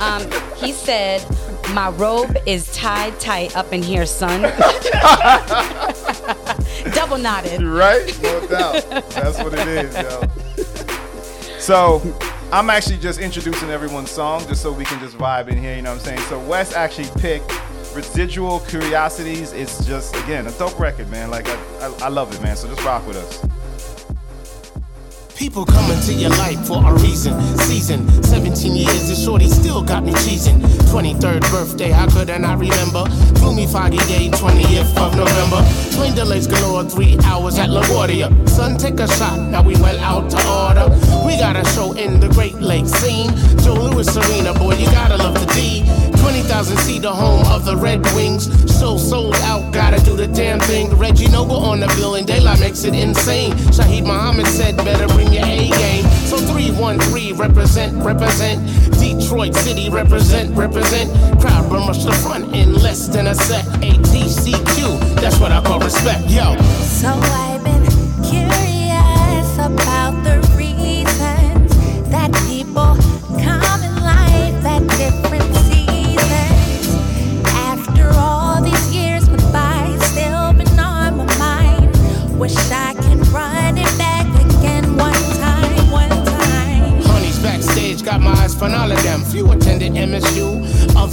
Um, he said, "My robe is tied tight up in here, son." Double knotted. Right? No doubt. That's what it is, yo. So I'm actually just introducing everyone's song just so we can just vibe in here, you know what I'm saying? So Wes actually picked Residual Curiosities. It's just again a dope record, man. Like I, I, I love it, man. So just rock with us. People coming to your life for a reason. Season 17 years, and shorty still got me cheesing. 23rd birthday, how could I not remember? Gloomy foggy day, 20th of November. Twin delays galore, three hours at LaGuardia. Son, take a shot, now we went out to order. We got a show in the Great Lakes scene. Joe Louis Arena, boy, you gotta love the D. 20,000 seat, the home of the Red Wings. So sold out, gotta do the damn thing. Reggie Noble on the bill, and daylight makes it insane. Shaheed Muhammad said, better bring your A game. So 313, represent, represent. Detroit City, represent, represent. Crowd run rush the front in less than a sec. ATCQ, that's what I call respect, yo. So I've been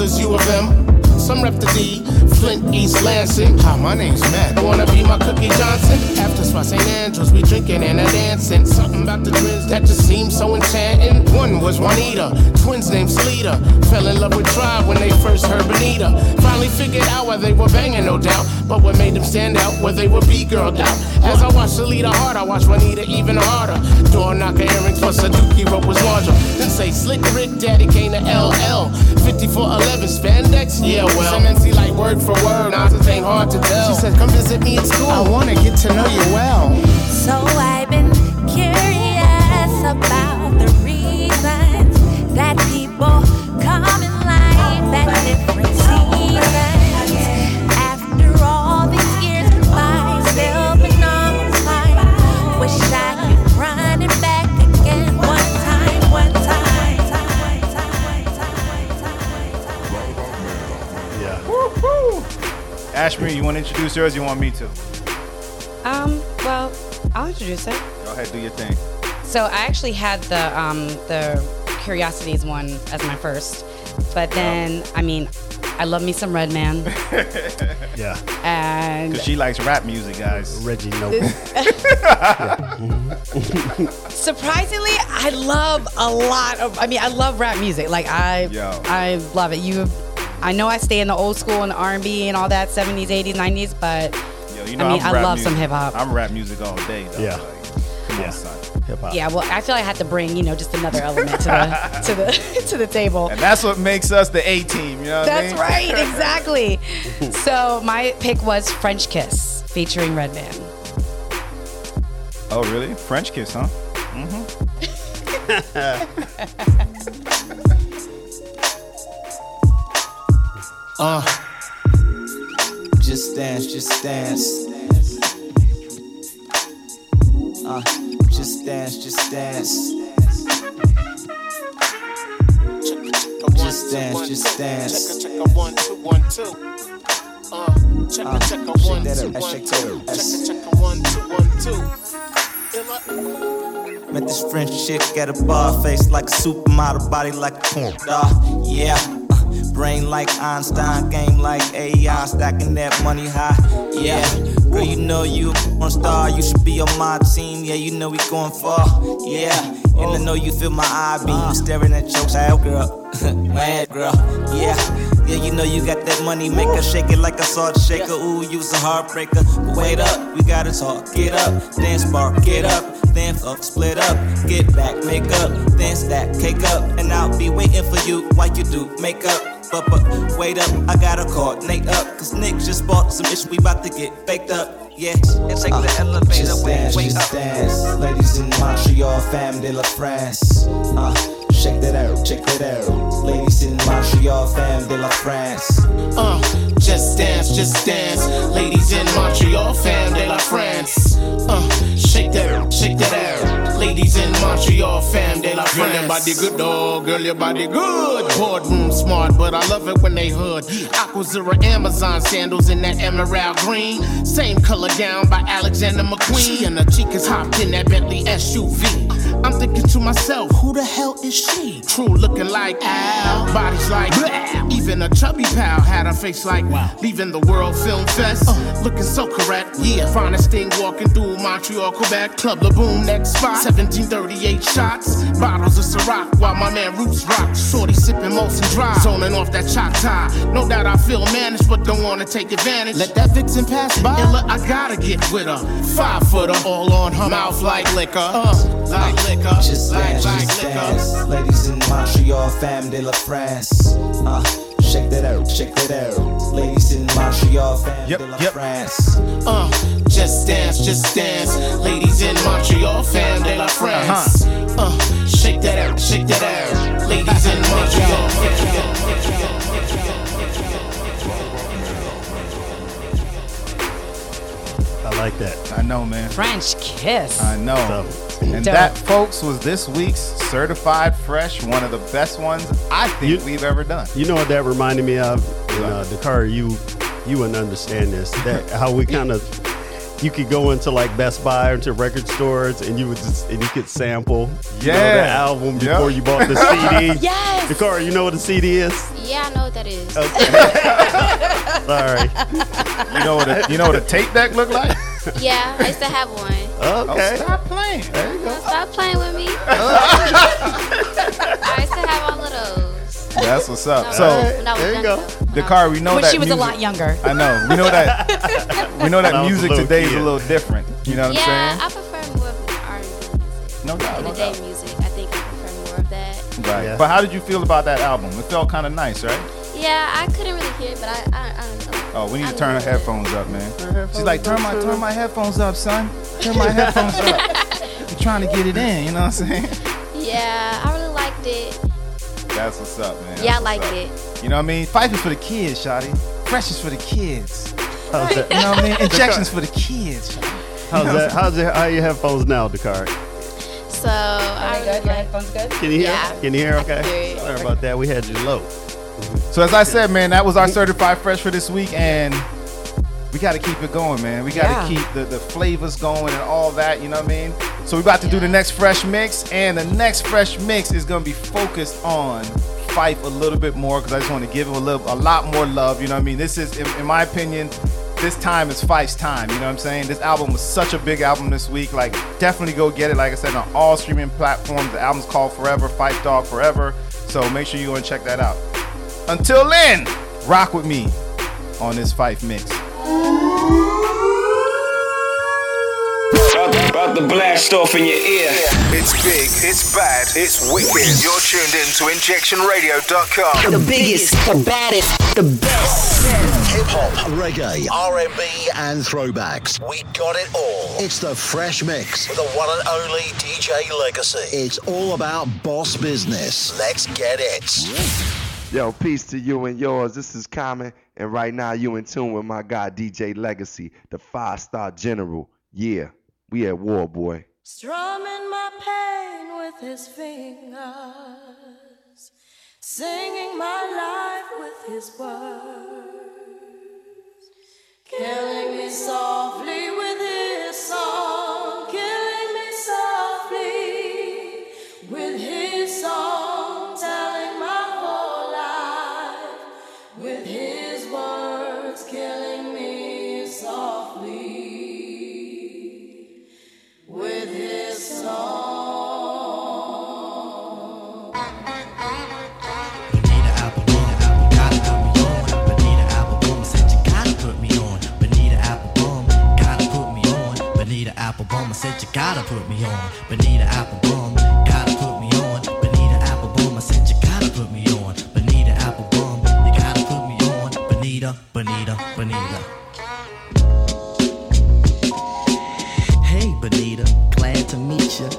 Others U of M. Some rep the D, Flint, East Lansing. Hi, my name's Matt. Wanna be my Cookie Johnson? After Spot St. Andrews, we drinking and a dancing. Something about the twins that just seemed so enchanting. One was Juanita, twins named Sleeta. Fell in love with Tribe when they first heard Bonita. Finally figured out why they were banging, no doubt. But what made them stand out, where they were B-girled out. As I watched Sleeta hard, I watched Juanita even harder. Door knocker earrings plus a dookie rope was larger. Then say Slick Rick, Daddy came to LL. 5411 spandex, yeah, well. MNC like word for word, nonsense ain't hard to tell. She said, come visit me at school. I wanna get to know you well. So I've been curious about to introduce her yours? You want me to? Um, well, I'll introduce it. Go ahead, do your thing. So I actually had the um, the Curiosities one as my first, but then I mean, I love me some Redman, Yeah. and Because she likes rap music, guys. Reggie Noble. surprisingly, I love a lot of. I mean, I love rap music. Like I, Yo. I love it. You, I know I stay in the old school and the R and B and all that, seventies, eighties, nineties, but Yo, you know, I mean, I'm I love music. some hip hop. I'm rap music all day, though. Yeah. Like, Yeah. on. Hip hop. yeah. Well, I feel I had to bring you know just another element to the to the to the table. And that's what makes us the A team, you know what I That's mean? right, exactly. so my pick was French Kiss featuring Redman. Oh, really? French kiss, huh? Mm-hmm. Uh, just dance, just dance. Uh, just dance, just dance. Just dance, just dance. Check a one, two, one, two. Uh, check a Uh, one, two, one, two. Check one, two, one, two. Met this French chick at a bar, face like a supermodel, body like a porn star. Yeah, uh, brain like Einstein, game like AI, stacking that money high. Yeah, girl, you know you a porn star, you should be on my team. Yeah, you know we going far. Yeah, and I know you feel my eye beam, staring at your child, girl. Mad girl, yeah. Yeah, you know you got that money maker, shake it like a salt shaker. Ooh, you's a heartbreaker. But wait up, we gotta talk. Get up, dance bar, get up, dance up, split up, get back, make up, dance that cake up, and I'll be waiting for you while you do makeup. But, but wait up, I gotta coordinate up, cause Nick just bought some ish, we about to get baked up. Yeah, and take the elevator, just dance, wait just dance. Ladies in Montreal, fam de la France. Uh, check that out, check that out. Ladies in Montreal, fam de la France. Uh, just dance, just dance. Ladies in Montreal, fam de la France. Uh, shake that, out, shake that out. Ladies in Montreal, fam de la France. Girl, your body good, dog. Girl, your body good. Boardroom smart, but I love it when they hood. Aquazzura Amazon sandals in that emerald green. Same color down by Alexander McQueen. She and the chicas hopped in that Bentley SUV. I'm thinking to myself, who the hell is she? True looking like Al, bodies like blah. Even a chubby pal had a face like leaving the World Film Fest. looking so correct, yeah. Finest thing walking through Montreal, Quebec. Club La Boom, next spot. 1738 shots, bottles of Ciroc while my man Roots rock. Shorty sipping Molson Dry, zoning off that Choctaw. No doubt I feel managed, but don't wanna take advantage. Let that vixen pass by. Illa, I gotta get with her. Five footer, all on her mouth like liquor. Uh, like liquor, Just dance, like just dance. Ladies in Montreal, fam de la France. Uh, check that out, check that out. Ladies in Montreal, fam de la France. Uh, just dance, just dance. Ladies in Montreal, fam de la France. Uh, shake that out, shake that out. Ladies in Montreal. I like that. I know, man. French Kiss. I know. And Dope. that, folks, was this week's Certified Fresh, one of the best ones I think we've ever done. You know what that reminded me of? And, uh, Dakar, you you wouldn't understand this. That how we kind of you could go into like Best Buy or into record stores and you would just and you could sample you know, Yeah. the album Yep. before you bought the CD. Yes. Dakar, you know what a CD is? Yeah, I know what that is. Okay. Sorry. You know what a, you know what a tape deck look like? Yeah, I used to have one. Okay. Oh, stop playing. There you go. Stop playing with me. I used to have all of those. That's what's up. So when I was there you younger. go. Dakar, we know When that she was a lot younger. I know. We know that. we know When that music little today is a little different. You know what Yeah, I'm I prefer more of R&B music. No doubt, In no the day doubt. music, I think I prefer more of that. Right. Yeah. But how did you feel about that album? It felt kind of nice, right? Yeah, I couldn't really hear it, but I, I, I, I Oh, we need I to turn her headphones up, man. She's like, turn my turn my headphones up, son. Turn my headphones up. I'm trying to get it in. You know what I'm saying? Yeah, I really liked it. That's what's up, man. yeah, I That's liked up. it. You know what I mean? Phife is for the kids, Shotty. Fresh is for the kids. How's that? You know what I mean? Injections for the kids. Shawty. How's that? How's it? How your headphones now, Dakar? So I really good? Your headphones good? Can you hear? Yeah. Can you hear? I Okay. hear. Sorry about that. We had you low. So as I said, man, that was our certified fresh for this week, and we got to keep it going, man. We got to Yeah. keep the, the flavors going and all that. You know what I mean? So we about to do the next fresh mix, and the next fresh mix is gonna be focused on Phife a little bit more because I just want to give him a little, a lot more love. You know what I mean? This is, in, in my opinion, this time is Phife's time. You know what I'm saying? This album was such a big album this week. Like, definitely go get it. Like I said, on all streaming platforms. The album's called Forever, Phife Dawg Forever. So make sure you go and check that out. Until then, rock with me on this Phife mix. About, about to blast off in your ear. It's big, it's bad, it's wicked. You're tuned in to injectionradio.com. The biggest, the baddest, the best. Hip hop, reggae, R&B, and throwbacks. We got it all. It's the Fresh Mix with the one and only DJ Legacy. It's all about boss business. Let's get it. Yo, peace to you and yours. This is Common, and right now you in tune with my guy DJ Legacy, the five star general. Yeah, we at war, boy. Strumming my pain with his fingers, singing my life with his words, killing me softly with his song, killing said you gotta put me on. Bonita Applebum, gotta put me on. Bonita Applebum, I said you gotta put me on. Bonita Applebum, you gotta put me on. Bonita, Bonita, Bonita. Hey, Bonita, glad to meet you.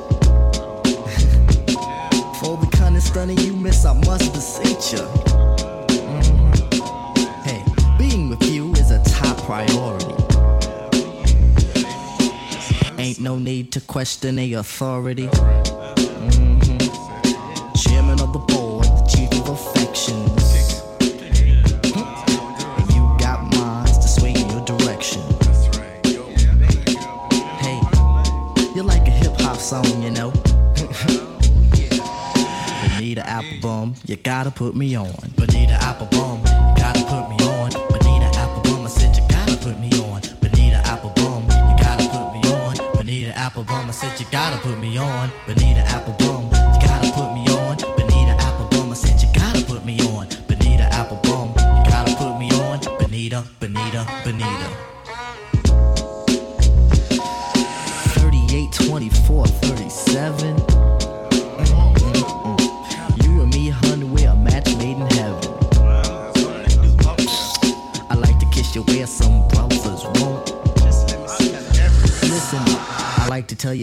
For the of stunning you miss, I must beseech you. No need to question the authority. Mhm. Chairman of the board, the chief of affections. And you got minds to sway in your direction. Hey, you're like a hip hop song, you know. Bonita Applebum, you gotta put me on. Bonita Applebum, you gotta put me I said you gotta put me on. Bonita Applebum,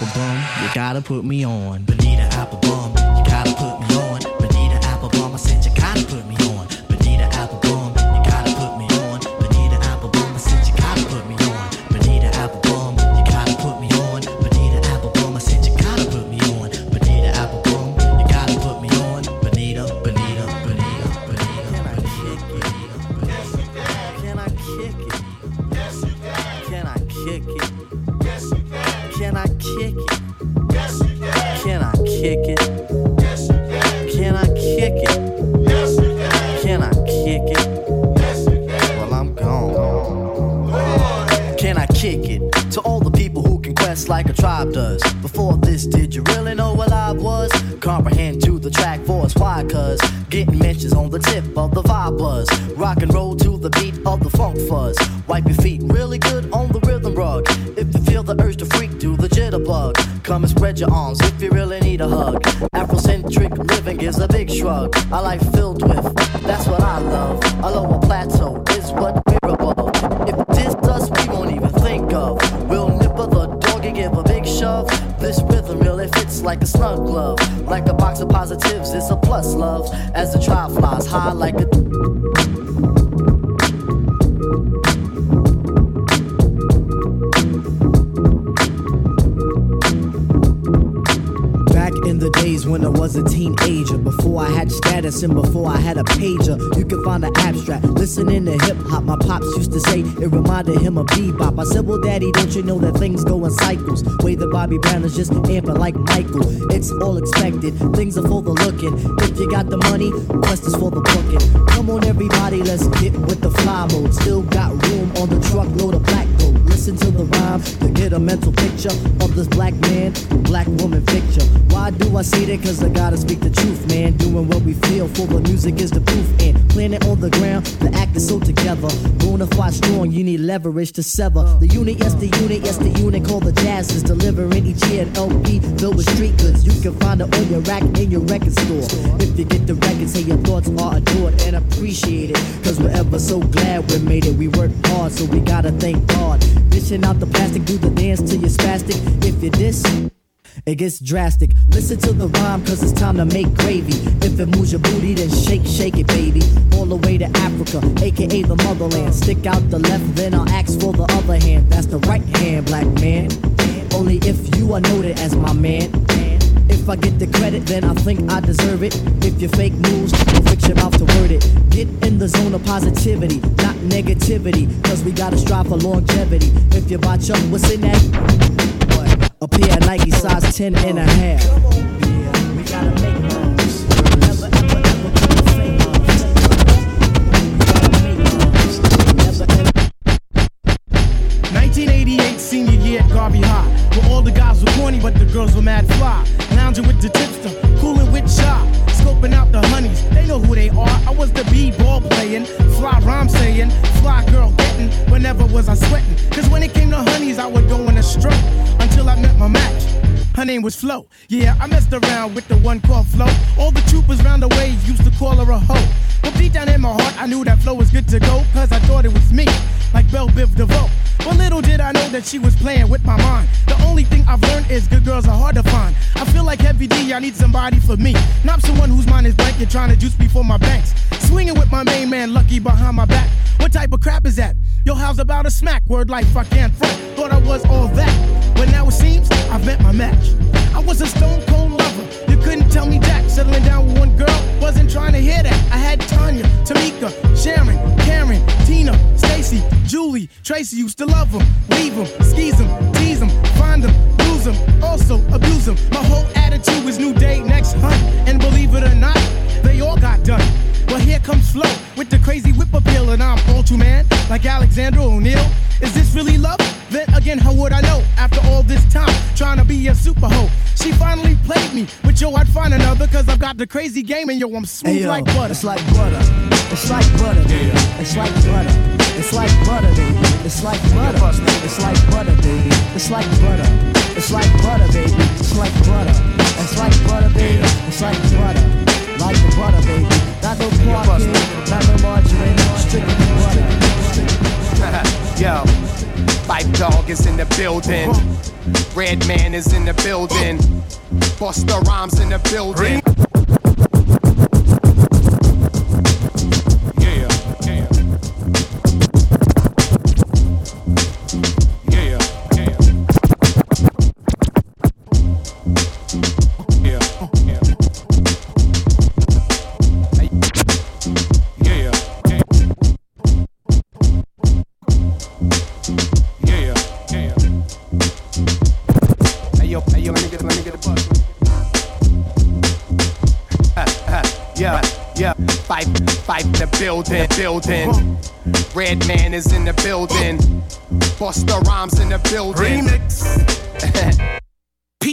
Bonita Applebum, you gotta put me on. Bonita Applebum, you my pops used to say it reminded him of bebop. I said, Well, daddy, don't you know that things go in cycles? Way the Bobby Brown is just amping like Michael. It's all expected, things are for the looking. If you got the money, quest is for the booking. Come on, everybody, let's get with the fly mode. Still got room on the truckload of black. Listen to the rhyme to get a mental picture of this black man, black woman picture. Why do I say that? Cause I gotta speak the truth, man. Doing what we feel for the music is the proof. And planet on the ground, the act is so together. Bona fide strong, you need leverage to sever. The unit, yes, the unit, yes, the unit called the Jazz is delivering each year an LP filled with street goods. You can find it on your rack in your record store. If you get the record, say your thoughts are adored and appreciated. Cause we're ever so glad we made it. We work hard, so we gotta thank God. Dishing out the plastic, do the dance till you're spastic. If you diss, it gets drastic. Listen to the rhyme, cause it's time to make gravy. If it moves your booty, then shake, shake it, baby. All the way to Africa, aka the motherland. Stick out the left, then I'll ask for the other hand. That's the right hand, black man. Only if you are noted as my man. If I get the credit, then I think I deserve it. If you fake news, don't fix your mouth to word it. Get in the zone of positivity, negativity. Cause we gotta strive for longevity. If you buy Chuck, what's in that? What? A pair of Nike size 10 and a half. We gotta make I was the b-ball playing, fly rhyme saying, fly girl getting. Whenever was I sweating? Cause when it came to honeys, I would go in a stroke until I met my match. Her name was Flo. Yeah, I messed around with the one called Flo. All the troopers round the way used to call her a hoe. But deep down in my heart, I knew that Flo was good to go, cause I thought it was me, like Bell Biv DeVoe. But little did I know that she was playing with my mind. The only thing I've learned is good girls are hard to find. I feel like Heavy D, I need somebody for me. Not someone whose mind is blank and trying to juice me for my banks. Swinging with my main man, Lucky, behind my back. What type of crap is that? Yo, how's about a smack? Word life, I can't front. Thought I was all that. But now it seems I've met my match. I was a stone cold lover. Couldn't tell me Jack. Settling down with one girl, wasn't trying to hear that. I had Tanya, Tamika, Sharon, Karen, Tina, Stacy, Julie, Tracy used to love them, leave them, skeeze them, tease them, find them, lose them, also abuse them. My whole attitude was new day, next hunt. And believe it or not, they all got done. Well, here comes Flo with the crazy whip appeal, and I'm all too man, like Alexander O'Neal. Is this really love? Then again, how would I know? After all this time, trying to be a super hoe. She finally played me, but yo, I'd find another, cause I've got the crazy game, and yo, I'm smooth Hey, yo, like butter. It's like butter. It's like butter. baby. It's like butter. It's like butter, baby. It's like butter. It's like butter, baby. It's like butter. It's like butter, baby. It's like butter. It's like butter, baby. It's like butter. Like the butter, baby. Not no parking, no margarine, strictly. Yo, Phife Dawg is in the building. Redman is in the building. Busta Rhymes in the building. Yeah. Fight, fight the building, building. Red man is in the building. Busta Rhymes in the building. Remix.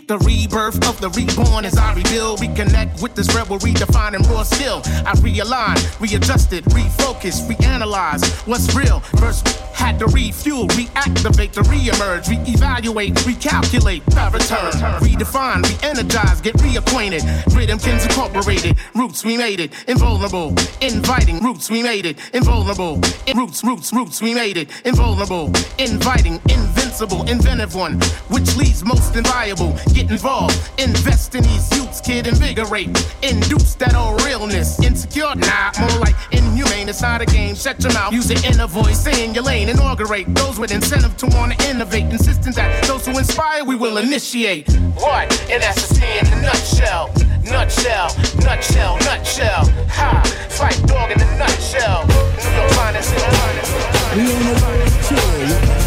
The rebirth of the reborn as I rebuild, reconnect with this rebel, redefining raw skill. I realign, readjusted, refocus, reanalyze what's real. First had to refuel, reactivate to reemerge, reevaluate, recalculate, return, redefine, re-energize, get reacquainted. Rhythm Kins Incorporated, roots we made it, invulnerable, inviting, roots we made it, invulnerable, in- roots, roots, roots we made it, invulnerable, inviting, invincible, inventive one, which leads most inviolable. Get involved. Invest in these youths, kid, invigorate. Induce that old realness. Insecure, nah, more like inhumane. It's not a game. Shut your mouth. Use your inner voice. Stay in your lane. Inaugurate those with incentive to want to innovate. Insisting that those who inspire, we will initiate. What? And that's C in a nutshell. Nutshell, nutshell, nutshell. Ha! Phife Dawg in a nutshell. New York finest in the finest. We on the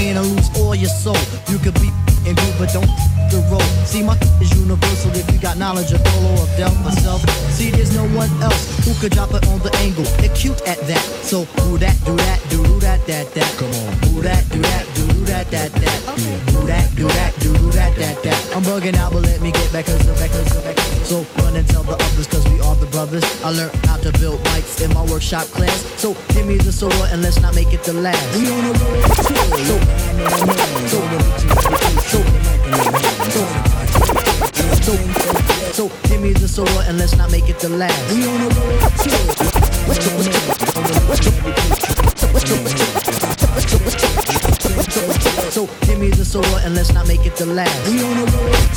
man and lose all your soul. You could be and good, but don't the road. See, my is universal if you got knowledge of Dolo or Del myself. See, there's no one else who could drop it on the angle. They're cute at that. So, do that, do that, do that, that, that. Come on. Do that, do that, do that, that, that. Do that, do that, do that, that, that. I'm bugging out, but let me get back, cause the back, cause the back. So, run and tell the others, cause we are the brothers. I learned how to build bikes in my workshop class. So, give me the sword and let's not make it the last. We on the road to so, give me the sword and let's not make it the last. We on the road to so give me the sword and let's not make it the last. We on road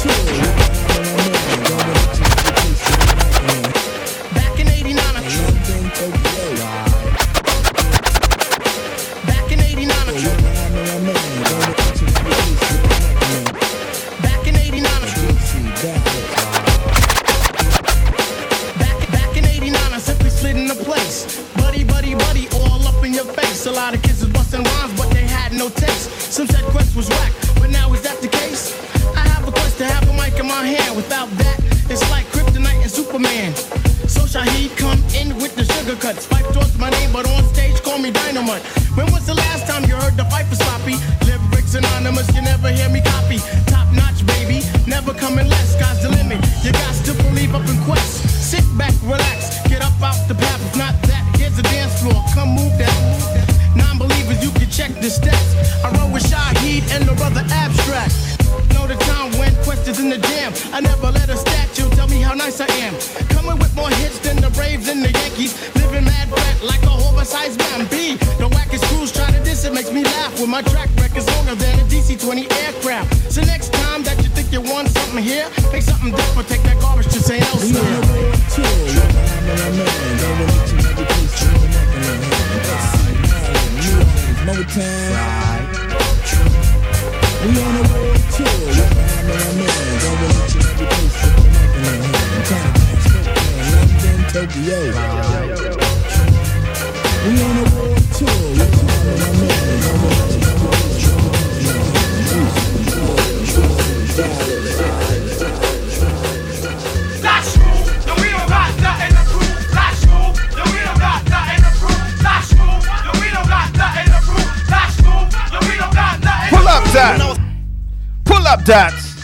dots.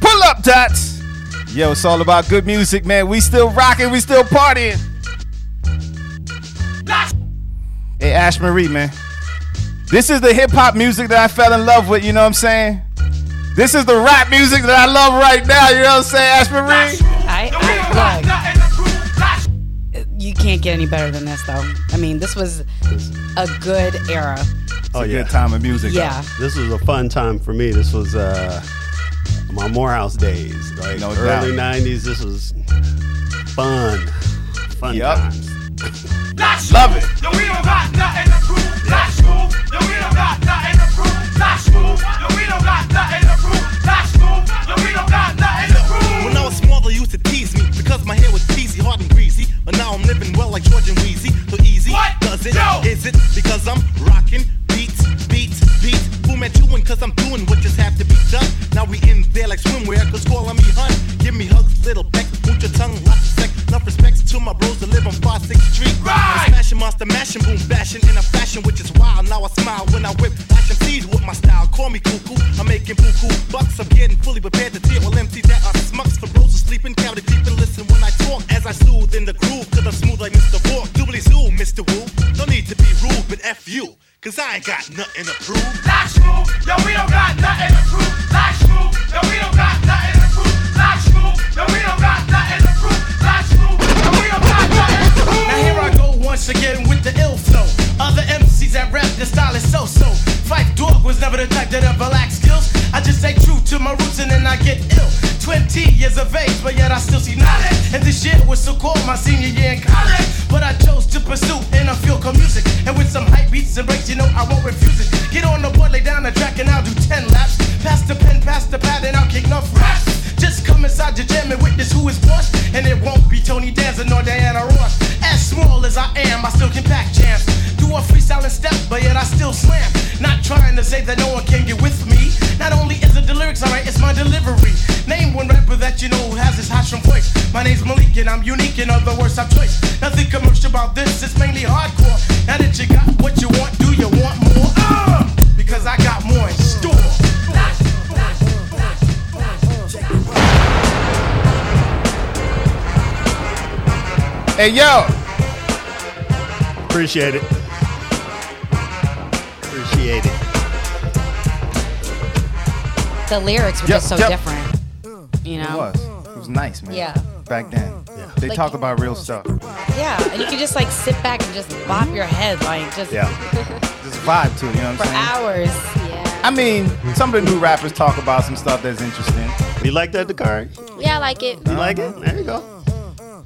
Pull up dots. Yo, it's all about good music, man. We still rocking, we still partying. Hey, Ash Marie, man. This is the hip hop music that I fell in love with, you know what I'm saying? This is the rap music that I love right now, you know what I'm saying, Ash Marie? I, I look. You can't get any better than this, though. I mean, this was a good era. Oh a yeah, good time of music. Yeah. This was a fun time for me. This was uh, my Morehouse days. Like No early doubt. '90s, this was fun, fun Yup. times. Love it. Yo, we don't got nothing to prove. Not smooth. Yo, we don't got nothing to prove. Not smooth. Yo, we don't got nothing to prove. Not smooth. Yo, we don't got nothing to prove. When I was small, they used to tease me because my hair was peasy, hard and greasy. But now I'm living well like George and Weezy. So easy. What? Does it? Yo. Is it because I'm rocking? Boom at you and cause I'm doing what just have to be done. Now we in there like swimwear, cause calling me hun. Give me hugs, little peck, put your tongue, lots of sex. Enough respects to my bros that live on 5 6th Street. Right. I'm smashing monster, mashing, boom, bashing in a fashion which is wild. Now I smile when I whip action seeds with my style. Call me cuckoo, I'm making buku bucks. I'm getting fully prepared to deal with empty that are smucks for bros who sleeping, cavity deep and listen when I talk as I soothe in the groove. Cause I'm smooth like Mr. Walk. Doobly zoo, Mr. Woo. No need to be rude, but F you. Cause I ain't got nothing to prove. Not smooth. Yo, we don't got nothing to prove. Not smooth. Yo, we don't got nothing to prove. Not smooth. Yo, we don't got nothing to prove. Not smooth. Yo, we don't got nothing to prove. Now here I go once again with the ill flow. Other MCs that rap, the style is so-so. Phife Dawg was never the type that ever lacked skills. I just stay true to my roots and then I get ill. 20 years of age, but yet I still see knowledge. And this year was so called my senior year in college. But I chose to pursue in a field called music. And with some hype beats and breaks, you know I won't refuse it. Get on the board, lay down the track, and I'll do 10 laps. Pass the pen, pass the pad, and I'll kick enough raps. Just come inside your jam and witness who is boss. And it won't be Tony Danza nor Diana Ross. As small as I am, I still can pack jams. Do a freestyling step, but yet I still slam. Not trying to say that no one can get with me. Not only is it the lyrics alright, it's my delivery. Name one rapper that you know who has this hot from voice. My name's Malik and I'm unique, in other words, I'm choice. Nothing commercial about this, it's mainly hardcore. Now that you got what you want, do you want more? Uh, because I got more in store. Hey yo, Appreciate it. Appreciate it. The lyrics were Yep, just so yep. different. You know? it know? was. It was nice, man. Yeah. Back then. Yeah. They Like- talk about real stuff. Yeah, and you can just like sit back and just bop your head like just yeah, Just vibe to it, you know what for I'm saying? For hours. Yeah. I mean, some of the new rappers talk about some stuff that's interesting. You like that, Dakari? Yeah, I like it. You like it? There you go.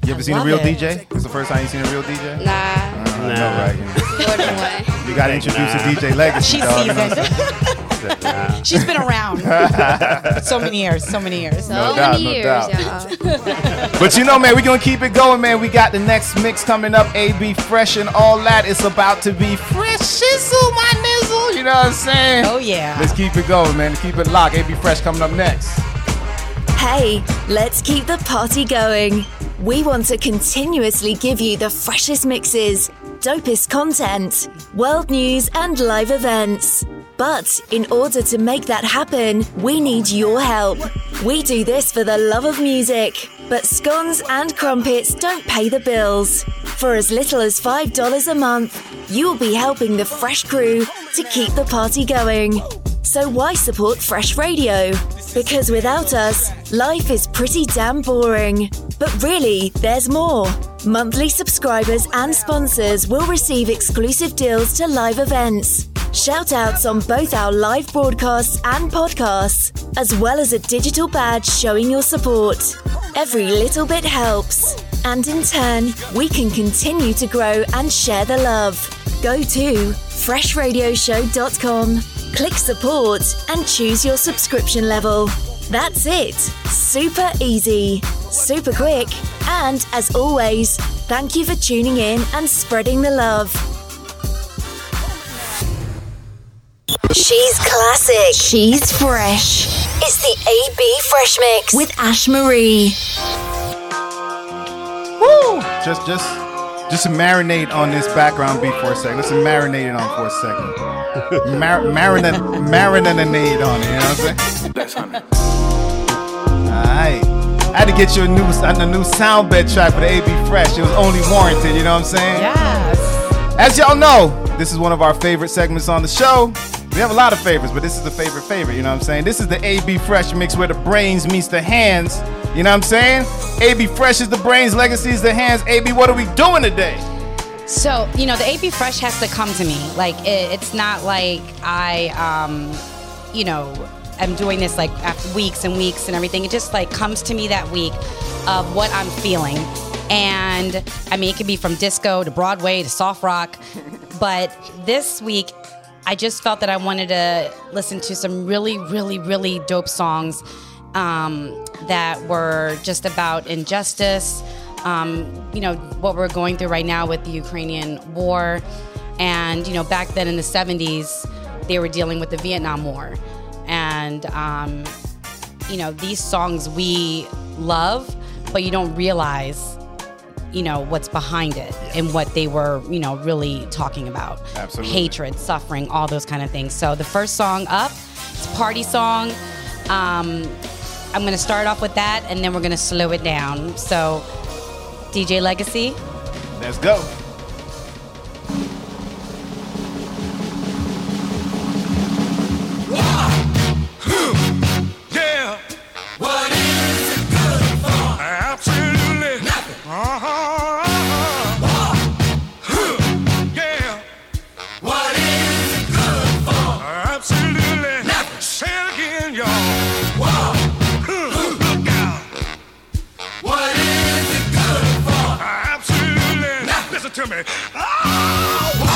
You ever seen a real it. DJ? It's the first time you seen a real DJ? Nah. Uh, Nah. No, right? You, know. More than one. You gotta introduce Nah. a DJ legacy. She's dog, you know what seasoned. saying? She's been around so many years, so many years. So No doubt, many no years, doubt. y'all. But you know, man, we're gonna keep it going, man. We got the next mix coming up, AB Fresh and all that. It's about to be fresh shizzle, my nizzle. You know what I'm saying? Oh yeah. Let's keep it going, man. Keep it locked. AB Fresh coming up next. Hey, let's keep the party going. We want to continuously give you the freshest mixes, dopest content, world news, and live events. But in order to make that happen, we need your help. We do this for the love of music, but scones and crumpets don't pay the bills. For as little as $5 a month, you'll be helping the Fresh crew to keep the party going. So why support Fresh Radio? Because without us, life is pretty damn boring. But really, there's more. Monthly subscribers and sponsors will receive exclusive deals to live events, shout outs on both our live broadcasts and podcasts, as well as a digital badge showing your support. Every little bit helps. And in turn, we can continue to grow and share the love. Go to freshradioshow.com, click support, and choose your subscription level. That's it. Super easy, super quick, and as always, thank you for tuning in and spreading the love. She's classic. She's fresh. It's the AB Fresh Mix with Ash Marie. Woo! Just, just, just to marinate on this background beat for a second. Let's marinate it on for a second. Mar- marinate, marinate on it. You know what I'm saying? That's honey. Alright. I had to get you a new a new sound bed track for the AB Fresh. It was only warranted, you know what I'm saying? Yes. As y'all know, this is one of our favorite segments on the show. We have a lot of favorites, but this is the favorite favorite, you know what I'm saying? This is the AB Fresh mix where the brains meets the hands. You know what I'm saying? AB Fresh is the brains, legacy is the hands. AB, what are we doing today? So, you know, the AB Fresh has to come to me. Like, it, it's not like I, um, you know, am doing this like after weeks and weeks and everything, it just like comes to me that week of what I'm feeling. And I mean, it could be from disco to Broadway to soft rock, but this week I just felt that I wanted to listen to some really, really, really dope songs um, that were just about injustice, um, you know, what we're going through right now with the Ukrainian war. And, you know, back then in the 70s, they were dealing with the Vietnam War. And, um, you know, these songs we love, but you don't realize, you know, what's behind it and what they were, you know, really talking about. Absolutely. Hatred, suffering, all those kind of things. So the first song up, it's a party song. Um, I'm going to start off with that and then we're going to slow it down. So, DJ Legacy. Let's go. To me. Oh,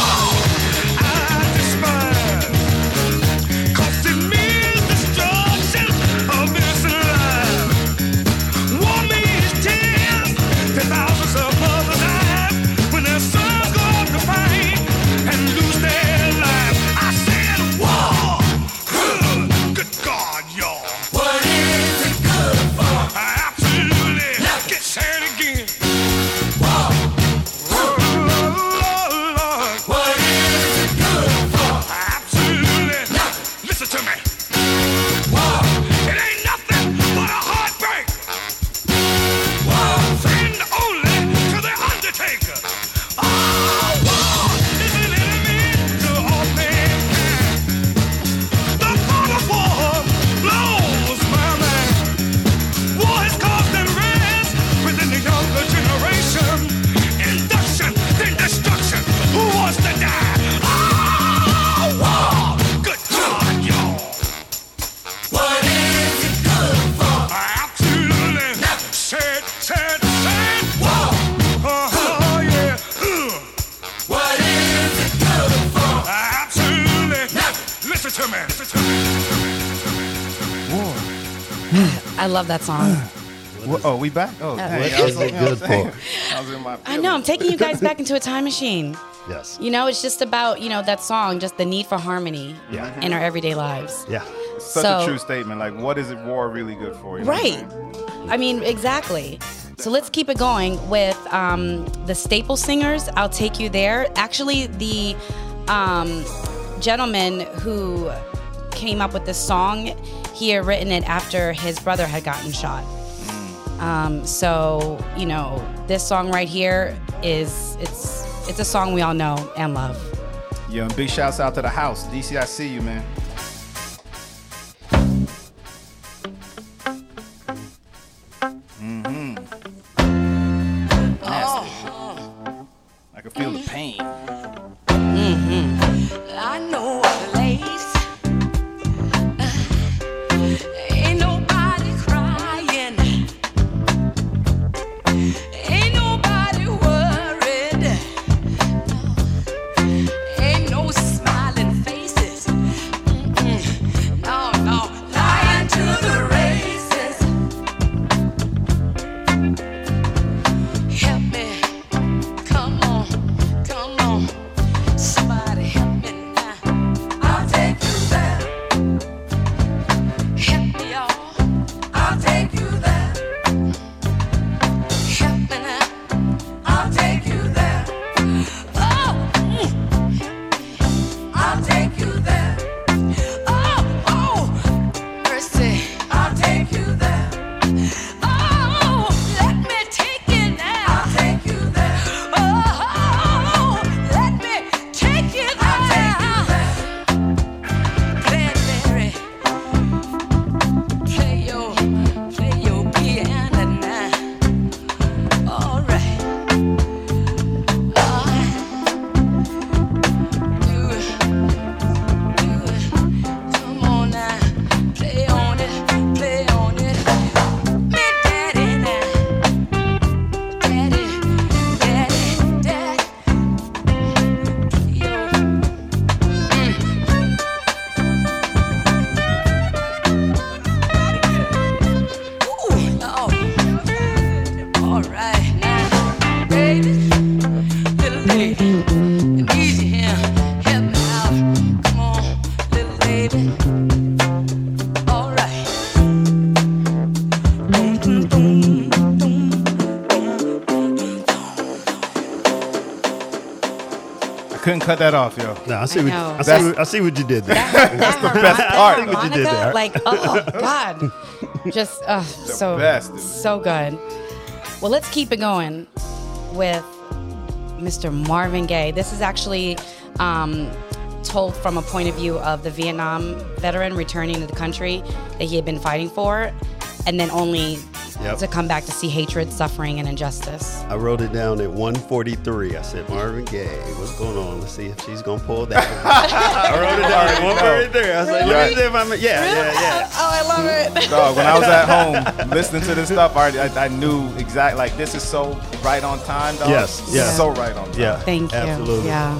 love that song. Wha- Oh, we back? Oh, Uh, dang, I was like- it know good what I'm saying? for? I was in my I know, I'm taking you guys back into a time machine. Yes. You know, it's just about, you know, that song, just the need for harmony Yeah. in our everyday lives. Yeah. Such So- a true statement. Like, what is it war really good for? You know Right. I mean, exactly. So let's keep it going with um, the Staple Singers. I'll take you there. Actually, the um, gentleman who came up with this song, he had written it after his brother had gotten shot. Um, so you know, this song right here is it's it's a song we all know and love. Yo, and big shouts out to the house. DC, I see you, man. Cut that off, yo. No, I see. I what, know. I, see what, I see what you did there. That's the best part. harmonica, What you did there. like oh god, just uh, so best, so good. Well, let's keep it going with Mr. Marvin Gaye. This is actually um, told from a point of view of the Vietnam veteran returning to the country that he had been fighting for, and then only Yep. to come back to see hatred, suffering, and injustice. I wrote it down at 143. I said, Marvin Gaye, what's going on? Let's see if she's going to pull that. I wrote it down at 143. I was like, let me see if I'm. Yeah, yeah, yeah. Oh, I love it. Dog, when I was at home listening to this stuff, I, I, I knew exactly like this is so right on time, dog. Yes, This yeah. so right on time. Yeah. Thank you. Absolutely. Yeah.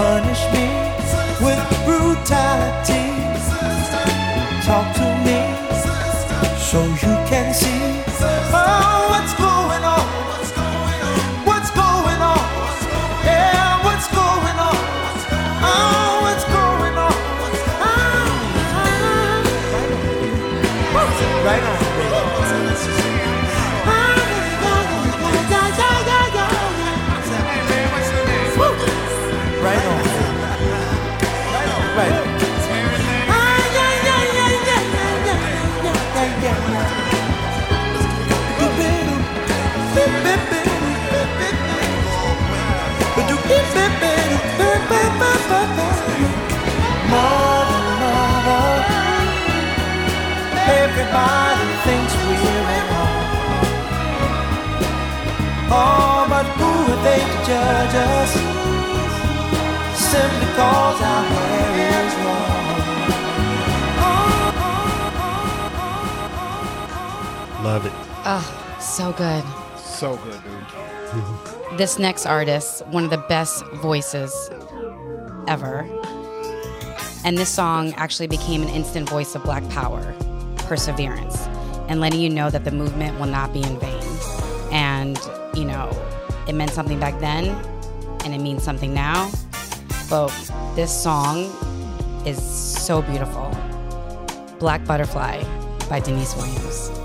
Punish me with brutality. Oh, but who are they to judge us? Simply cause our hair is long. Love it. Oh, so good. So good, dude. This next artist, one of the best voices ever. And this song actually became an instant voice of Black Power, perseverance, and letting you know that the movement will not be in vain. You know, it meant something back then, and it means something now. But this song is so beautiful. Black Butterfly by Deniece Williams.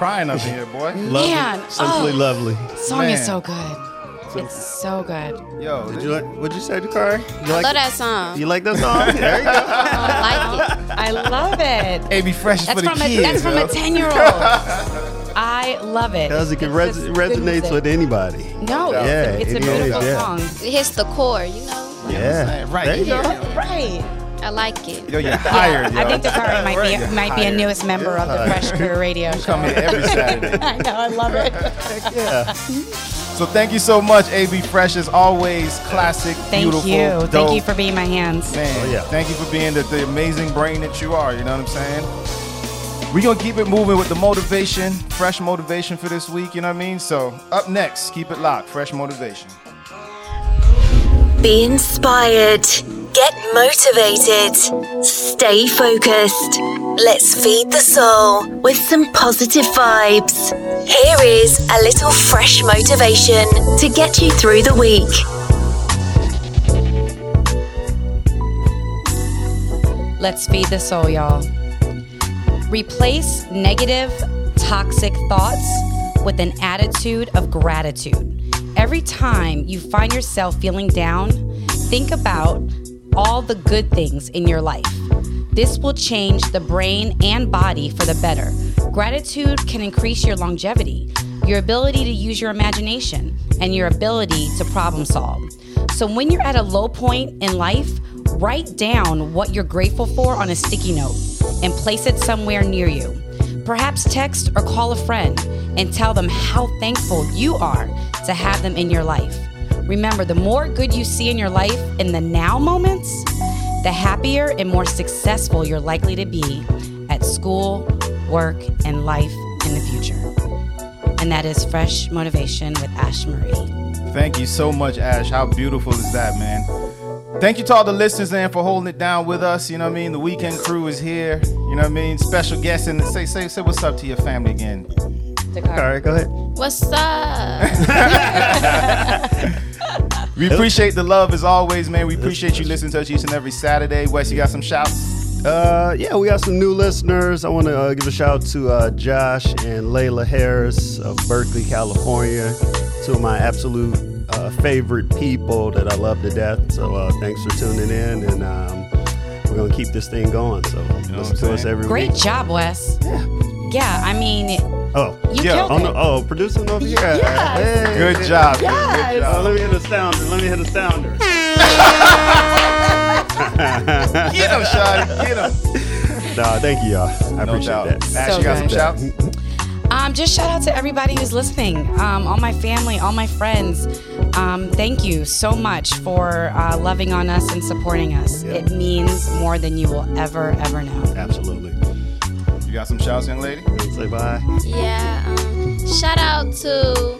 Crying up in here, boy. Man, Simply oh, lovely. Song is so good. It's so good. Yo, Did you like? What'd you say, Dakari? You I like? love that song. You like that song? there you go. I like it. I love it. AB Fresh is That's for the from a, kids. that's from a ten year old. I love it. Because it can res- resonates with anybody. No, it's Yeah, a, it's a it is, beautiful yeah. song. It hits the core, you know. Yeah. Right There you go. Right. I like it. Yo, you're hired, yo. I think Dakari might be You're might be a newest member of the Fresh Crew Radio Show. Come here every Saturday. I know, I love it. Yeah. So thank you so much, AB Fresh. As always, classic, Thank beautiful, you. dope. Thank you for being my hands. Man, Oh, yeah. thank you for being the, the amazing brain that you are. You know what I'm saying? We're going to keep it moving with the motivation, fresh motivation for this week. You know what I mean? So, up next, keep it locked. Fresh motivation. Be inspired. Get motivated. Stay focused. Let's feed the soul with some positive vibes. Here is a little fresh motivation to get you through the week. Let's feed the soul, y'all. Replace negative, toxic thoughts with an attitude of gratitude. Every time you find yourself feeling down, think about all the good things in your life. This will change the brain and body for the better. Gratitude can increase your longevity, your ability to use your imagination, and your ability to problem solve. So when you're at a low point in life, write down what you're grateful for on a sticky note and place it somewhere near you. Perhaps text or call a friend and tell them how thankful you are to have them in your life. Remember, the more good you see in your life in the now moments, the happier and more successful you're likely to be at school, work, and life in the future. And that is Fresh Motivation with Ash Marie. Thank you so much, Ash. How beautiful is that, man? Thank you to all the listeners and for holding it down with us. You know what I mean? The weekend crew is here. You know what I mean? Special guests and say say say what's up to your family again. All right, go ahead. What's up? We appreciate the love as always, man. We appreciate you listening to us each and every Saturday. Wes, you got some shouts? Uh, yeah, we got some new listeners. I want to uh, give a shout out to uh, Josh and Layla Harris of Berkeley, California. Two of my absolute uh, favorite people that I love to death. So uh, thanks for tuning in, and um, we're gonna keep this thing going. So listen to us every Great week. job, Wes. Yeah. Yeah, I mean, Oh, You yeah. killed oh, no, it. oh, producing over here. Yes. Hey. Good job. dude. Yes. Good Oh, job. let me hit a sounder. Let me hit a sounder. Get him, Shotty. Get him. nah, thank you, y'all. I No appreciate doubt. that. Ash, you got some good. shouts? Um, just shout out to everybody who's listening, um, all my family, all my friends. Um, thank you so much for uh, loving on us and supporting us. Yeah. It means more than you will ever, ever know. Absolutely. You got some shouts, young lady? Say bye. yeah. Um, shout out to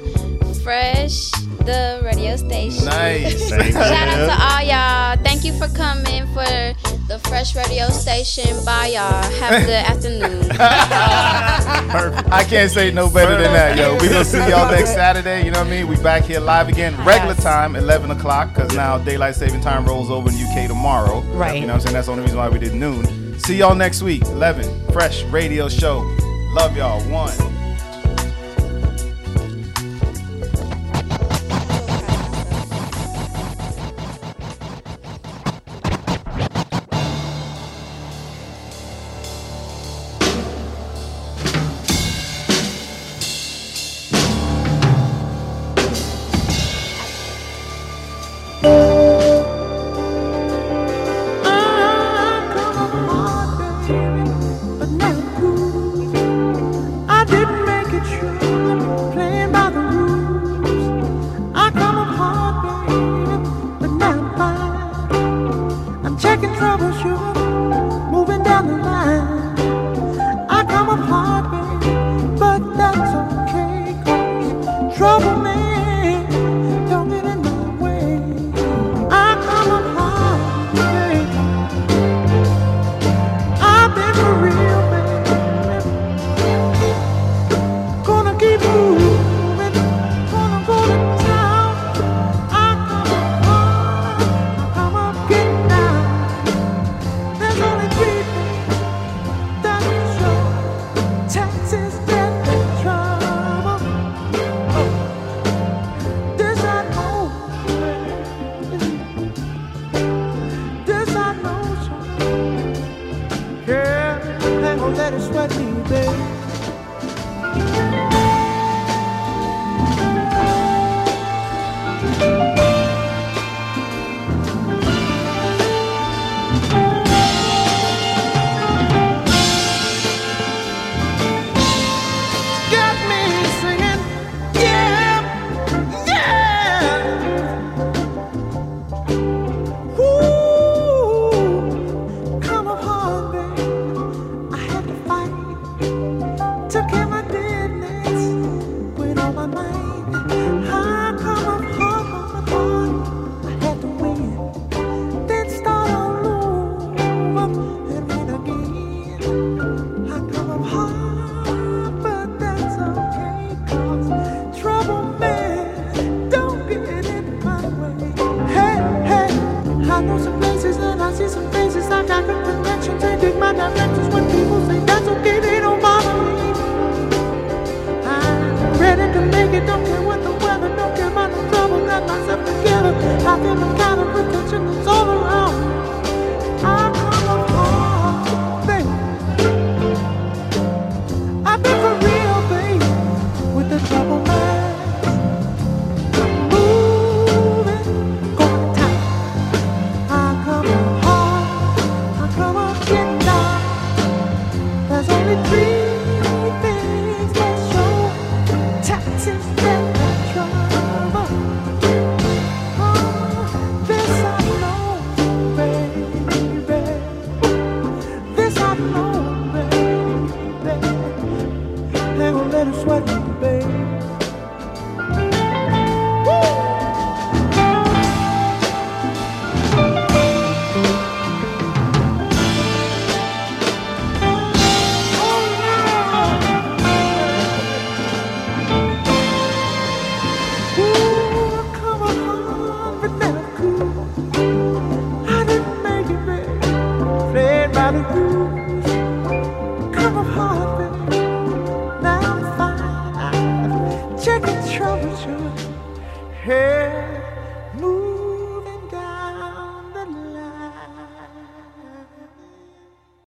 Fresh, the radio station. Nice. Shout out to all y'all. Thank you for coming for the Fresh radio station. Bye, y'all. Have a good afternoon. Perfect. I can't say no better than that, yo. We gonna see y'all next Saturday. You know what I mean? We back here live again, regular time, 11 o'clock, because now daylight saving time rolls over in UK tomorrow. Right. You know what I'm saying? That's the only reason why we did noon. See y'all next week, 11, fresh radio show. Love y'all. One.